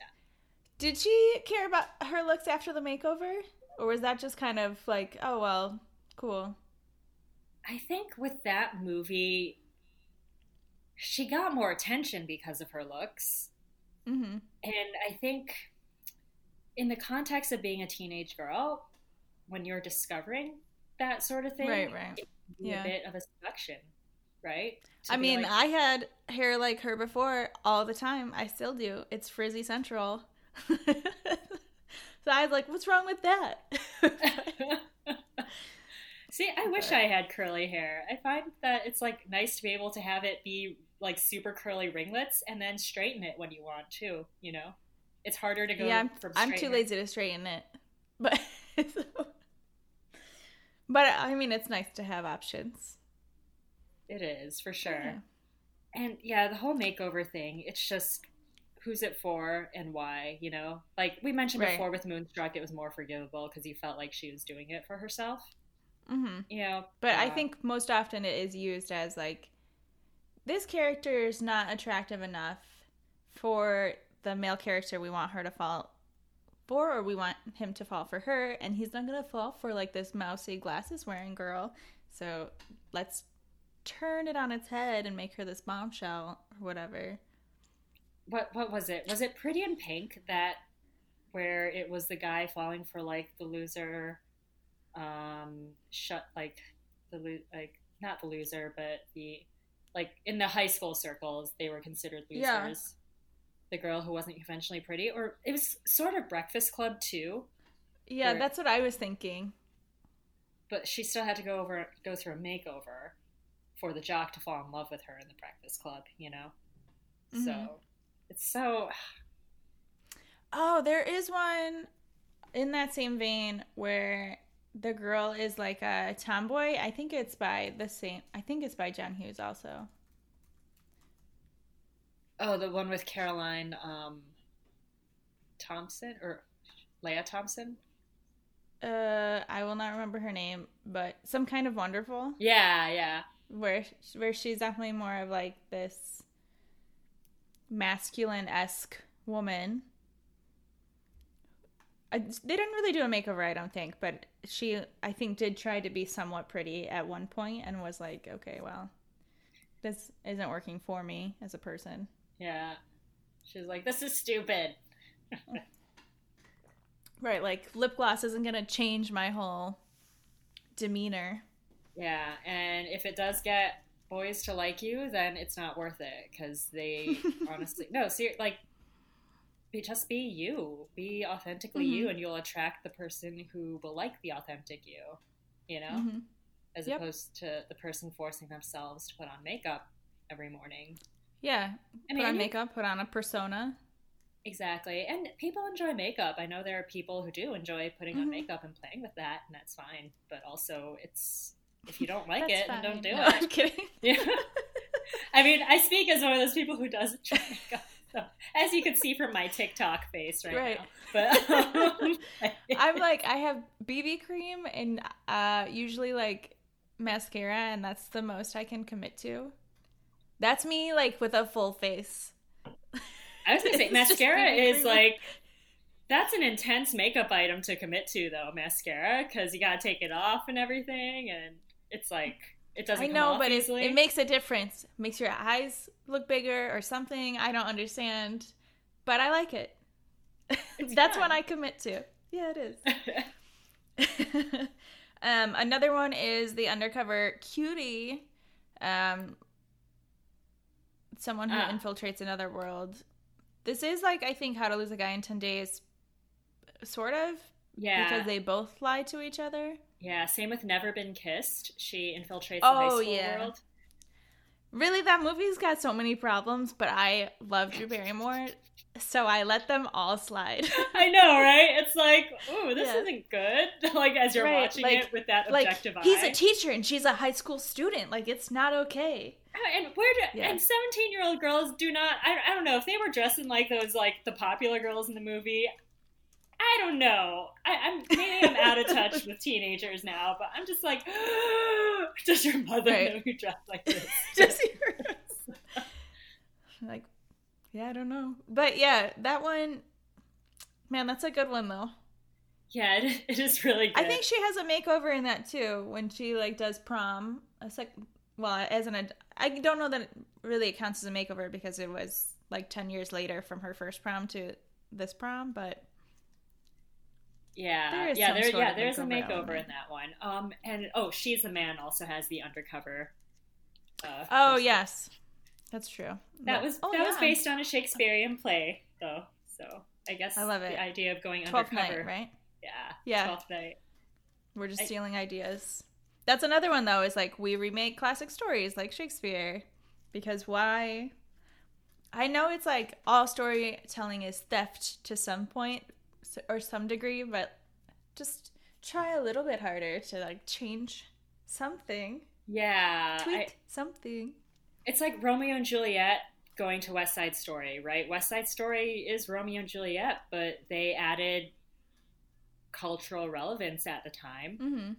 Did she care about her looks after the makeover? Or was that just kind of like, oh well, cool. I think with that movie she got more attention because of her looks. Mm-hmm. And I think in the context of being a teenage girl, when you're discovering that sort of thing, Right, right. it can be Yeah. a bit of a seduction, right? To I mean, like, I had hair like her before all the time. I still do. It's frizzy central. so I was like, what's wrong with that? See, I wish I had curly hair. I find that it's like nice to be able to have it be like super curly ringlets and then straighten it when you want to, you know? It's harder to go yeah, I'm, I'm too lazy to straighten it. But but I mean, it's nice to have options. It is, for sure. Yeah. And yeah, the whole makeover thing, it's just who's it for and why, you know? Like we mentioned Right. before with Moonstruck, it was more forgivable because you felt like she was doing it for herself, hmm you know? But I Uh, think most often it is used as like this character is not attractive enough for the male character we want her to fall for, or we want him to fall for her, and he's not gonna fall for like this mousy glasses wearing girl. So let's turn it on its head and make her this bombshell or whatever. what what was it? Was it Pretty in Pink that where it was the guy falling for like the loser um shut like the lo- like not the loser but the like in the high school circles they were considered losers. Yeah. The girl who wasn't conventionally pretty or it was sort of Breakfast Club too, Yeah, Right. that's what I was thinking. but she still had to go over go through a makeover for the jock to fall in love with her in the Breakfast Club, you know. Mhm. So it's so Oh, there is one in that same vein where the girl is like a tomboy. I think it's by the same. I think it's by John Hughes also. Oh, the one with Caroline um, Thompson or Lea Thompson? Uh, I will not remember her name, but some kind of wonderful Yeah, yeah. where where she's definitely more of like this masculine esque woman. I, they didn't really do a makeover, I don't think, but she, I think, did try to be somewhat pretty at one point and was like, okay, well, this isn't working for me as a person. Yeah. She's like, this is stupid. Right, like lip gloss isn't gonna change my whole demeanor. Yeah, and if it does get boys to like you, then it's not worth it because they honestly no, see, like, be just be you, be authentically you, Mhm. and you'll attract the person who will like the authentic you. You know, Mhm. as Yep. opposed to the person forcing themselves to put on makeup every morning. Yeah, I put on makeup, put on a persona. Exactly. And people enjoy makeup. I know there are people who do enjoy putting on Mhm. makeup and playing with that, and that's fine. But also, it's if you don't like it, then don't do No, it. I'm kidding. Yeah. I mean, I speak as one of those people who does enjoy makeup. So, as you can see from my TikTok face right, Right. now. But um, I'm like, I have BB cream and uh, usually like mascara, and that's the most I can commit to. That's me, like with a full face. I was gonna say mascara is like that's an intense makeup item to commit to though mascara because you gotta take it off and everything and it's like it doesn't I know, but it, it makes a difference. makes your eyes look bigger or something. I don't understand, but I like it. That's what I commit to. Yeah, it is. um, another one is the undercover cutie. Um, someone who Ah. infiltrates another world. This is like I think How to Lose a Guy in Ten Days, sort of, yeah because they both lie to each other. Yeah, same with Never Been Kissed. She infiltrates the high Oh, school yeah. world. Really, that movie's got so many problems, but I love Drew Barrymore, so I let them all slide. I know, right? It's like, ooh, this Yeah. isn't good. like as you're Right, watching like- it with that like objective he's a teacher and she's a high school student. Like it's not okay. Oh, and where do Yeah. and 17 year old girls do not I, I don't know if they were dressing like those like the popular girls in the movie i don't know I, i'm maybe i'm out of touch with teenagers now but i'm just like does your mother Right. know you dress like this Just like, yeah, I don't know, but yeah, that one, man, that's a good one though. yeah it, it is really good I think she has a makeover in that too when she like does prom. A sec, well, as an ad- I don't know that it really counts as a makeover because it was like 10 years later from her first prom to this prom, but yeah, There yeah, there, yeah. There's a makeover makeover in that one. Um, and oh, she's a man also has the undercover. Uh, oh, person. yes. That's true. that was oh, that was based on a Shakespearean play, though. So I guess I love it. the idea of going Twelfth undercover, night, right? Yeah, Yeah. Twelfth night. We're just I- stealing ideas. That's another one though. Is like we remake classic stories like Shakespeare, because why? I know it's like all storytelling is theft to some point or some degree, but just try a little bit harder to like change something, Yeah, tweak I, something. It's like Romeo and Juliet going to West Side Story, right? West Side Story is Romeo and Juliet, but they added cultural relevance at the time hmm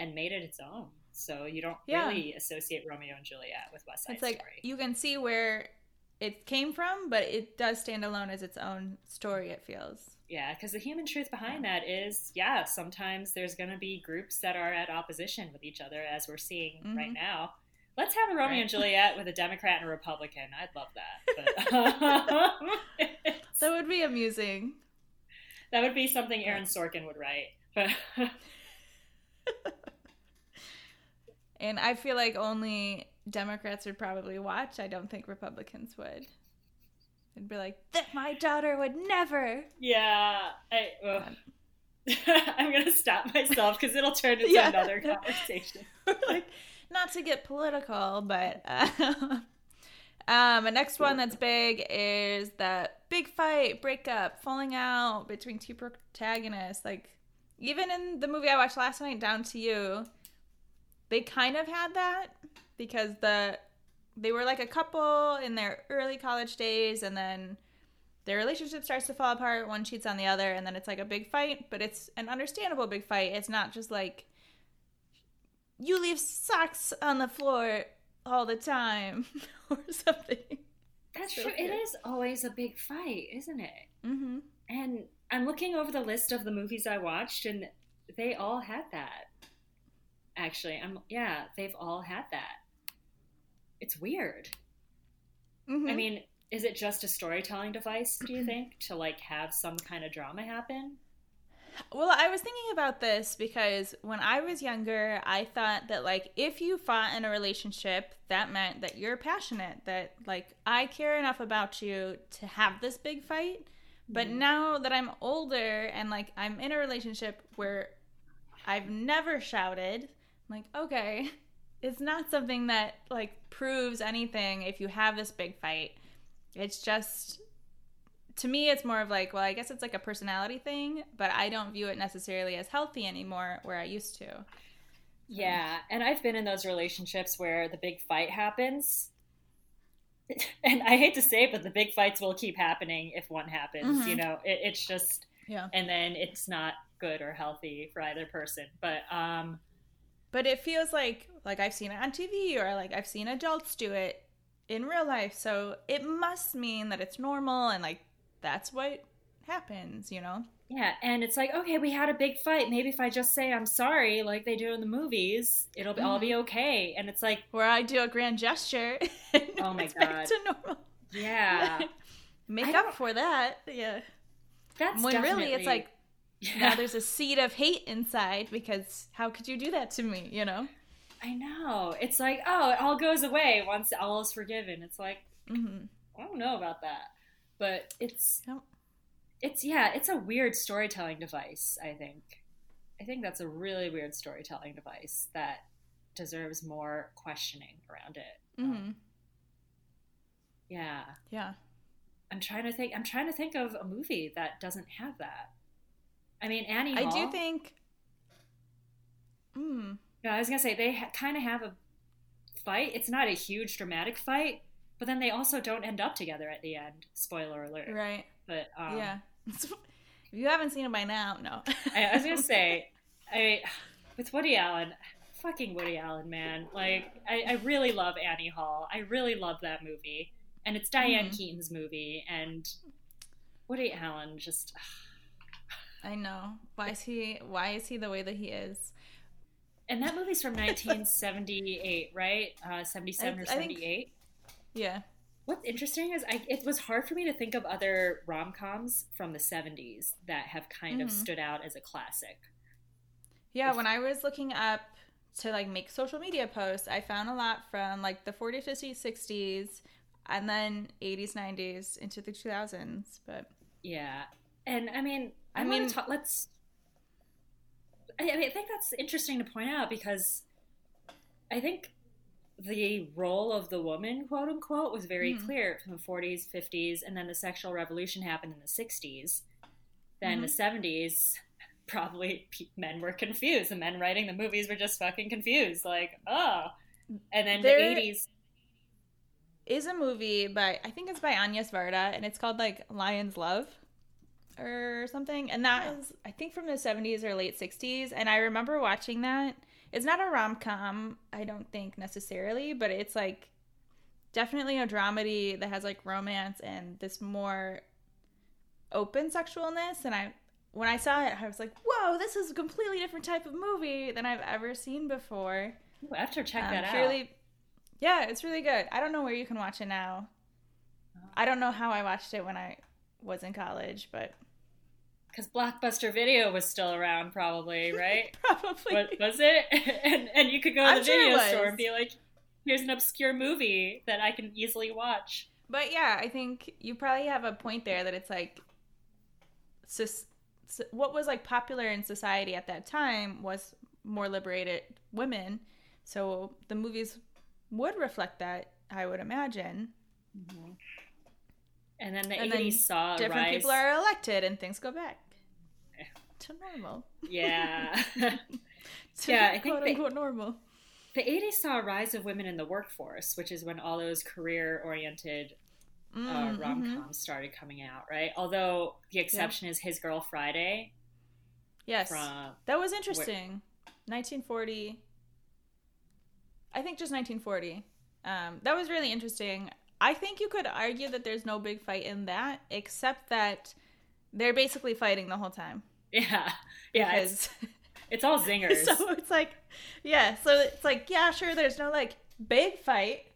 and made it its own. So you don't Yeah. really associate Romeo and Juliet with West Side It's like Story. you can see where it came from, but it does stand alone as its own story. It feels. Yeah, because the human truth behind that is, yeah, sometimes there's going to be groups that are at opposition with each other, as we're seeing right Mhm. now. Let's have a Romeo Right. and Juliet with a Democrat and a Republican. I'd love that. But um, That would be amusing. that would be something Aaron Sorkin would write. And I feel like only Democrats would probably watch. I don't think Republicans would. They'd be like, that my daughter would never. yeah, I, ugh. Um, I'm going to stop myself because it'll turn into Yeah. another conversation. like, not to get political, but uh, um, the next one that's big is that big fight, breakup, falling out between two protagonists. Like, even in the movie I watched last night, Down to You, they kind of had that because the they were like a couple in their early college days, and then their relationship starts to fall apart. One cheats on the other, and then it's like a big fight, but it's an understandable big fight. It's not just like you leave socks on the floor all the time or something. That's So true. It is always a big fight, isn't it? Mm-hmm. And I'm looking over the list of the movies I watched, and they all had that. Actually, I'm yeah, they've all had that. It's weird. Mm-hmm. I mean, is it just a storytelling device? Do you think to like have some kind of drama happen? Well, I was thinking about this because when I was younger, I thought that like if you fought in a relationship, that meant that you're passionate, that like I care enough about you to have this big fight. But Mhm. now that I'm older and like I'm in a relationship where I've never shouted, I'm like, okay, it's not something that like proves anything if you have this big fight. It's just to me it's more of like, well, I guess it's like a personality thing, but I don't view it necessarily as healthy anymore where I used to. Yeah, and I've been in those relationships where the big fight happens. And I hate to say it, but the big fights will keep happening if one happens. Mhm. You know, it, it's just Yeah. and then it's not good or healthy for either person. But um But it feels like like I've seen it on TV or like I've seen adults do it in real life. So it must mean that it's normal and like that's what happens, you know? yeah, and it's like, okay, we had a big fight. Maybe if I just say I'm sorry, like they do in the movies, it'll be, all be okay. And it's like, Where I do a grand gesture. and Oh my God. to normal. yeah, Make up for that. Yeah. that's when really it's like yeah, now there's a seed of hate inside because how could you do that to me, you know? I know. It's like, oh, it all goes away once all is forgiven. It's like, hmm I don't know about that, but it's Yep. it's yeah, it's a weird storytelling device. I think, I think that's a really weird storytelling device that deserves more questioning around it. hmm Um, yeah, Yeah. I'm trying to think. I'm trying to think of a movie that doesn't have that. I mean, Annie. I do think. Mm. No, I was gonna say they ha- kind of have a fight. It's not a huge dramatic fight, but then they also don't end up together at the end. Spoiler alert. Right. But um, yeah. if you haven't seen it by now, no. I, I was gonna say, I with Woody Allen, fucking Woody Allen, man. Like, I, I really love Annie Hall. I really love that movie, and it's Diane Mhm. Keaton's movie, and Woody Allen just. I know. Why is he? Why is he the way that he is? And that movie's from 1978, right? Uh, 77 or I- think- 78. Yeah. What's interesting is I, it was hard for me to think of other rom coms from the 70s that have kind of Mhm. stood out as a classic. Yeah, when I was looking up to like make social media posts, I found a lot from like the 40s, 50s, 60s, and then 80s, 90s into the 2000s. But Yeah, and I mean, I, I mean, talk, let's. I mean, I think that's interesting to point out because I think the role of the woman, quote unquote, was very Mhm. clear from the 40s, 50s, and then the sexual revolution happened in the 60s. Then the 70s, probably pe- men were confused. The men writing the movies were just fucking confused. Like, oh. And then There- the 80s. is a movie by I think it's by Agnes Varda, and it's called like Lion's Love or something. And that Oh. is I think from the 70s or late 60s. And I remember watching that. It's not a rom com, I don't think necessarily, but it's like definitely a dramedy that has like romance and this more open sexualness. And I when I saw it, I was like, "Whoa, this is a completely different type of movie than I've ever seen before." Ooh, I have to check Um, that out. purely- Yeah, it's really good. I don't know where you can watch it now. I don't know how I watched it when I was in college, but Because Blockbuster Video was still around, probably, right? probably. What was it? and and you could go to I'm the sure video was. store and be like, "Here's an obscure movie that I can easily watch." But yeah, I think you probably have a point there that it's like, sus- what was like popular in society at that time was more liberated women, so the movies would reflect that. I would imagine. Mm-hmm. And then the And then 80s saw Different rise. people are elected, and things go back to normal. Yeah. To Yeah, I think quote they- unquote normal. the 80s saw a rise of women in the workforce, which is when all those career-oriented uh, Mm, rom-coms mhm. started coming out, right? Although the exception is His Girl Friday Yes, from that was interesting. 1940. I think just 1940. Um, that was really interesting. I think you could argue that there's no big fight in that, except that they're basically fighting the whole time. yeah, yeah, it's, Because it's all zingers. so it's like, yeah, so it's like, yeah, sure, there's no like big fight,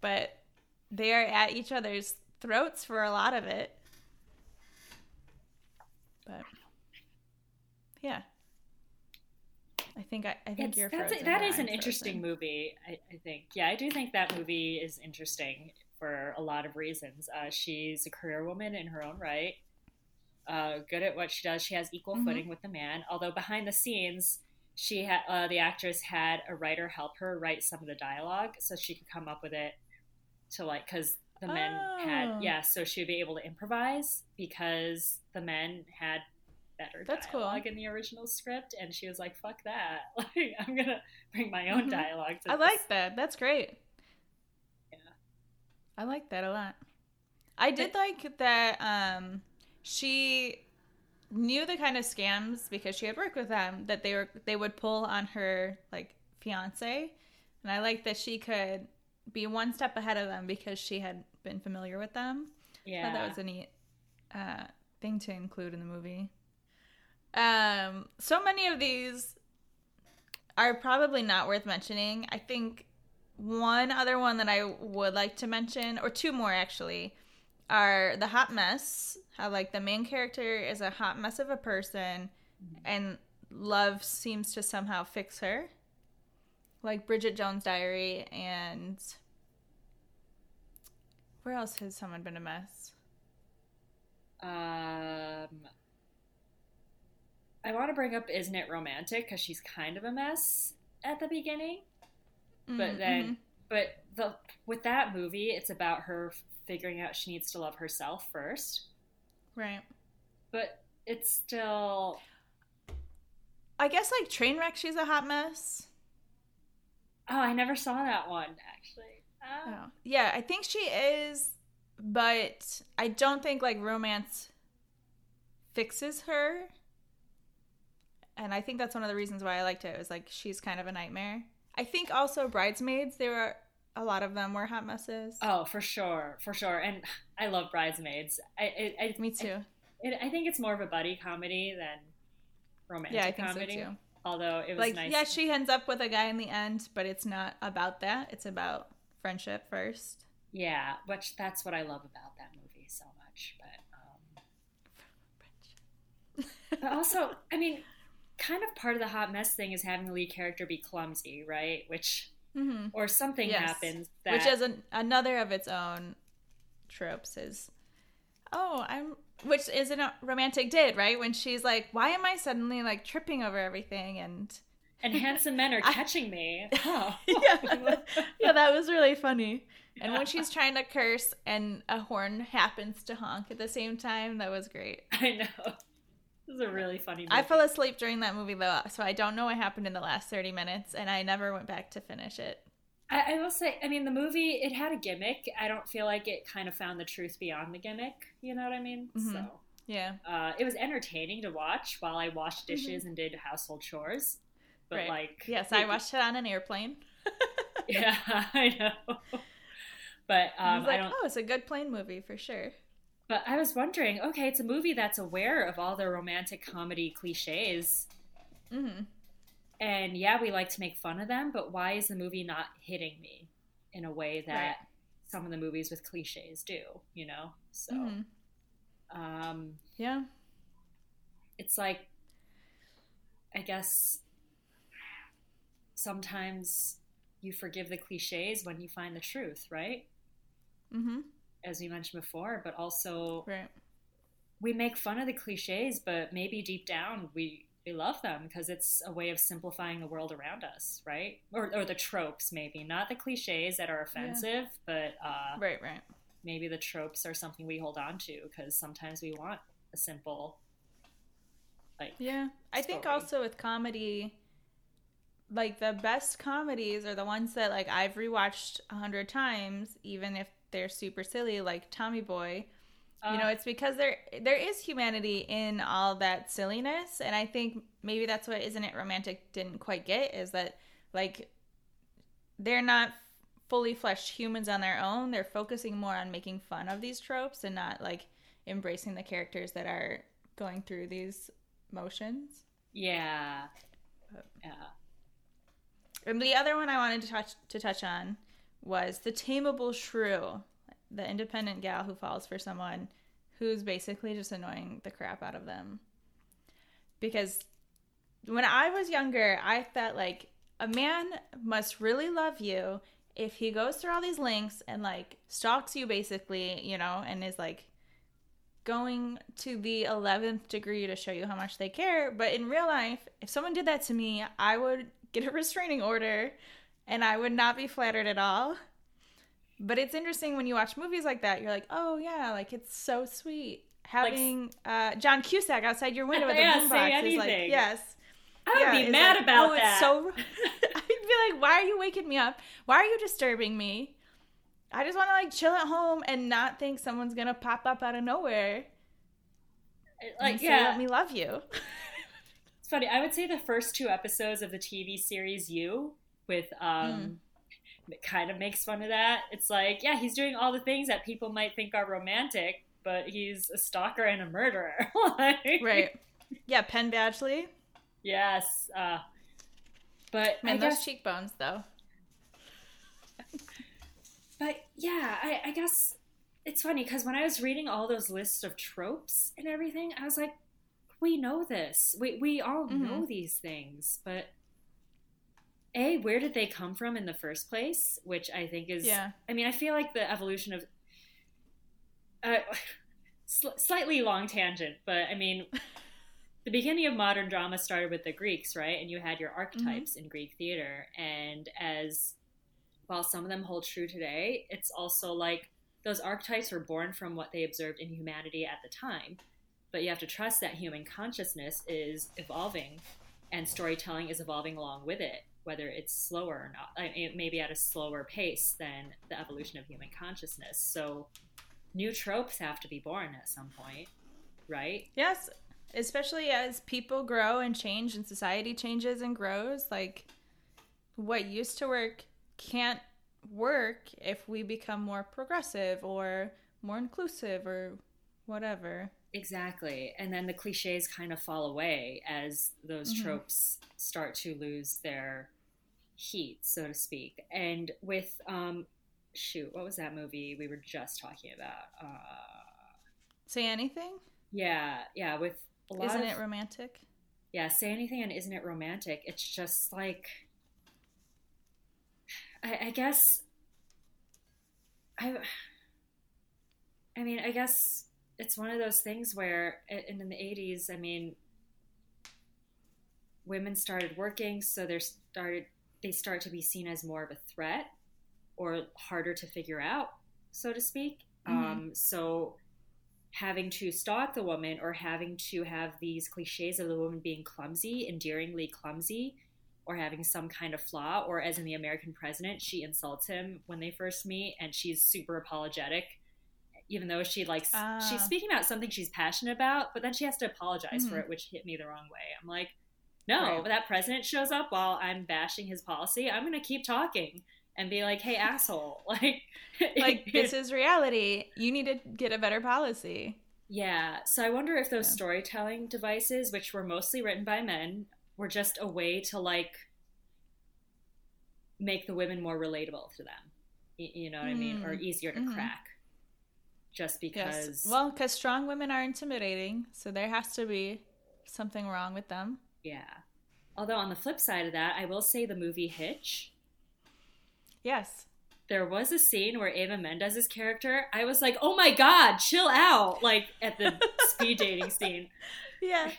but they are at each other's throats for a lot of it. But yeah, I think I, I think It's, you're that's frozen. that or an I'm interesting movie. I, I think. Yeah, I do think that movie is interesting for a lot of reasons. Uh, she's a career woman in her own right. Uh, good at what she does. She has equal Mhm. footing with the man. Although behind the scenes, she had uh, the actress had a writer help her write some of the dialogue so she could come up with it to like because the men Oh. had yeah, so she would be able to improvise because the men had better That's cool. dialogue in the original script, and she was like, "Fuck that! Like, I'm gonna bring my own Mhm. dialogue." To I this." like that. That's great. Yeah. I like that a lot. I did like that um she knew the kind of scams because she had worked with them that they were they would pull on her like fiance. And I like that she could be one step ahead of them because she had been familiar with them. Yeah, that was a neat uh, thing to include in the movie. Um, so many of these are probably not worth mentioning. I think one other one that I would like to mention, or two more actually, are the hot mess. How like the main character is a hot mess of a person, and love seems to somehow fix her. Like Bridget Jones' Diary and where else has someone been a mess? Um, I want to bring up "Isn't It Romantic" because she's kind of a mess at the beginning, but Mm, then, mhm. but the with that movie, it's about her figuring out she needs to love herself first. Right. But it's still I guess like Trainwreck, she's a hot mess. oh, I never saw that one actually. Oh. Oh. Yeah, I think she is, but I don't think like romance fixes her. And I think that's one of the reasons why I liked it. It was like she's kind of a nightmare. I think also bridesmaids. There were a lot of them were hot messes. Oh, for sure, for sure, and I love Bridesmaids. I, I, I Me too. I, I think it's more of a buddy comedy than romantic yeah, I think comedy. so too. Although it was Like, nice. yeah, she ends up with a guy in the end, but it's not about that. It's about friendship first. Yeah, which that's what I love about that movie so much. But, um, but also, I mean, kind of part of the hot mess thing is having the lead character be clumsy, right? Which mm-hmm. or something yes. happens that... which is an, another of its own tropes is oh i'm which is a romantic date right when she's like why am i suddenly like tripping over everything and and handsome men are catching I... me oh. yeah. yeah that was really funny and when she's trying to curse and a horn happens to honk at the same time that was great i know this is a really funny movie. I fell asleep during that movie though, so I don't know what happened in the last 30 minutes, and I never went back to finish it. I, I will say, I mean, the movie, it had a gimmick. I don't feel like it kind of found the truth beyond the gimmick. You know what I mean? Mm-hmm. So. Yeah. Uh, it was entertaining to watch while I washed mm-hmm. dishes mm-hmm. and did household chores. But right. like, yes, I watched it on an airplane. yeah, I know. But um, I was like, I don't. Oh, it's a good plane movie for sure. But I was wondering, okay, it's a movie that's aware of all the romantic comedy cliches. Mm-hmm. And yeah, we like to make fun of them, but why is the movie not hitting me in a way that right. some of the movies with cliches do, you know? So, mm-hmm. um, yeah. It's like, I guess sometimes you forgive the cliches when you find the truth, right? Mm-hmm as we mentioned before, but also right. we make fun of the cliches, but maybe deep down we we love them because it's a way of simplifying the world around us, right? Or, or the tropes, maybe not the cliches that are offensive, yeah. but uh, right, right. Maybe the tropes are something we hold on to because sometimes we want a simple, like yeah. I think also with comedy, like the best comedies are the ones that like I've rewatched a hundred times, even if they're super silly, like Tommy Boy. Uh, you know, uh. it's because there there is humanity in all that silliness, and I think maybe that's what isn't it romantic didn't quite get is that like they're not fully fleshed humans on their own. They're focusing more on making fun of these tropes and not like embracing the characters that are going through these motions. Yeah. yeah. And the other one I wanted to touch to touch on was the tameable shrew, the independent gal who falls for someone who's basically just annoying the crap out of them. Because when I was younger, I thought like a man must really love you if he goes through all these links and like stalks you basically, you know, and is like going to the 11th degree to show you how much they care. But in real life, if someone did that to me, I would get a restraining order and I would not be flattered at all. But it's interesting when you watch movies like that, you're like, oh yeah, like it's so sweet having like, uh, John Cusack outside your window with a boombox is like, yes. I would yeah, be mad like, about oh, that. It's so. I'd be like, why are you waking me up? Why are you disturbing me? I just want to like chill at home and not think someone's gonna pop up out of nowhere. Like, yeah, let me love you. it's funny. I would say the first two episodes of the TV series You with um mm. it kind of makes fun of that. It's like, yeah, he's doing all the things that people might think are romantic, but he's a stalker and a murderer. like, right. Yeah, Penn Badgley. Yes. Uh, but and I those guess, cheekbones though. But yeah, I, I guess it's funny because when I was reading all those lists of tropes and everything, I was like, we know this. We we all mm-hmm. know these things, but a where did they come from in the first place? Which i think is yeah. I mean i feel like the evolution of uh, sl- slightly long tangent but i mean the beginning of modern drama started with the greeks right? And you had your archetypes mm-hmm. in greek theater. And as while some of them hold true today it's also like those archetypes were born from what they observed in humanity at the time. But you have to trust that human consciousness is evolving and storytelling is evolving along with it whether it's slower or not. Maybe at a slower pace than the evolution of human consciousness. So new tropes have to be born at some point, right? Yes, especially as people grow and change and society changes and grows. Like what used to work can't work if we become more progressive or more inclusive or whatever. Exactly. And then the cliches kind of fall away as those mm-hmm. tropes start to lose their heat, so to speak. And with um, shoot, what was that movie we were just talking about? Uh, Say anything? yeah, yeah, with a lot Isn't of it romantic? yeah, say anything and isn't it romantic? It's just like I, I guess I I mean, I guess it's one of those things where in, in the 80s, I mean, women started working, so they started they start to be seen as more of a threat or harder to figure out, so to speak. Mhm. Um, so having to stalk the woman or having to have these cliches of the woman being clumsy, endearingly clumsy, or having some kind of flaw, or as in the American president, she insults him when they first meet and she's super apologetic. Even though she likes, Ah. she's speaking about something she's passionate about, but then she has to apologize for Mhm. it, which hit me the wrong way. I'm like, no, Right. that president shows up while I'm bashing his policy, I'm going to keep talking and be like, hey, asshole. Like, Like this is reality. You need to get a better policy. Yeah, so I wonder if those Yeah. storytelling devices, which were mostly written by men, were just a way to like make the women more relatable to them. Y- You know what I mean? Or Mm. easier to Mhm. crack. Just because, Yes. Well, because strong women are intimidating, so there has to be something wrong with them. yeah. Although on the flip side of that, I will say the movie Hitch. Yes. There was a scene where Eva Mendes's character, I was like, "Oh my god, chill out!" Like at the speed dating scene. Yeah.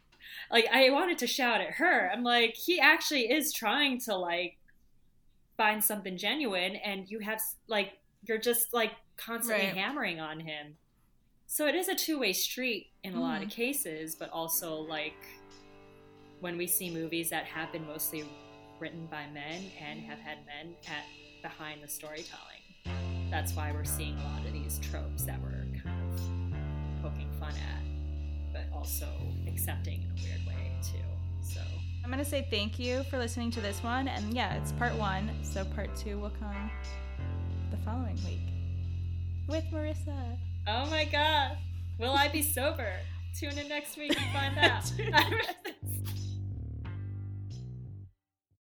like I wanted to shout at her. I'm like, he actually is trying to like find something genuine, and you have like you're just like constantly Right. hammering on him. So it is a two way street in a lot of hmm. cases, but also like when we see movies that have been mostly written by men and have had men at behind the storytelling. That's why we're seeing a lot of these tropes that we're kind of poking fun at, but also accepting in a weird way too. So I'm going to say thank you for listening to this one. And yeah, it's part one. So part two will come the following week with Marissa. Oh my god. Will I be sober? Tune in next week and find out.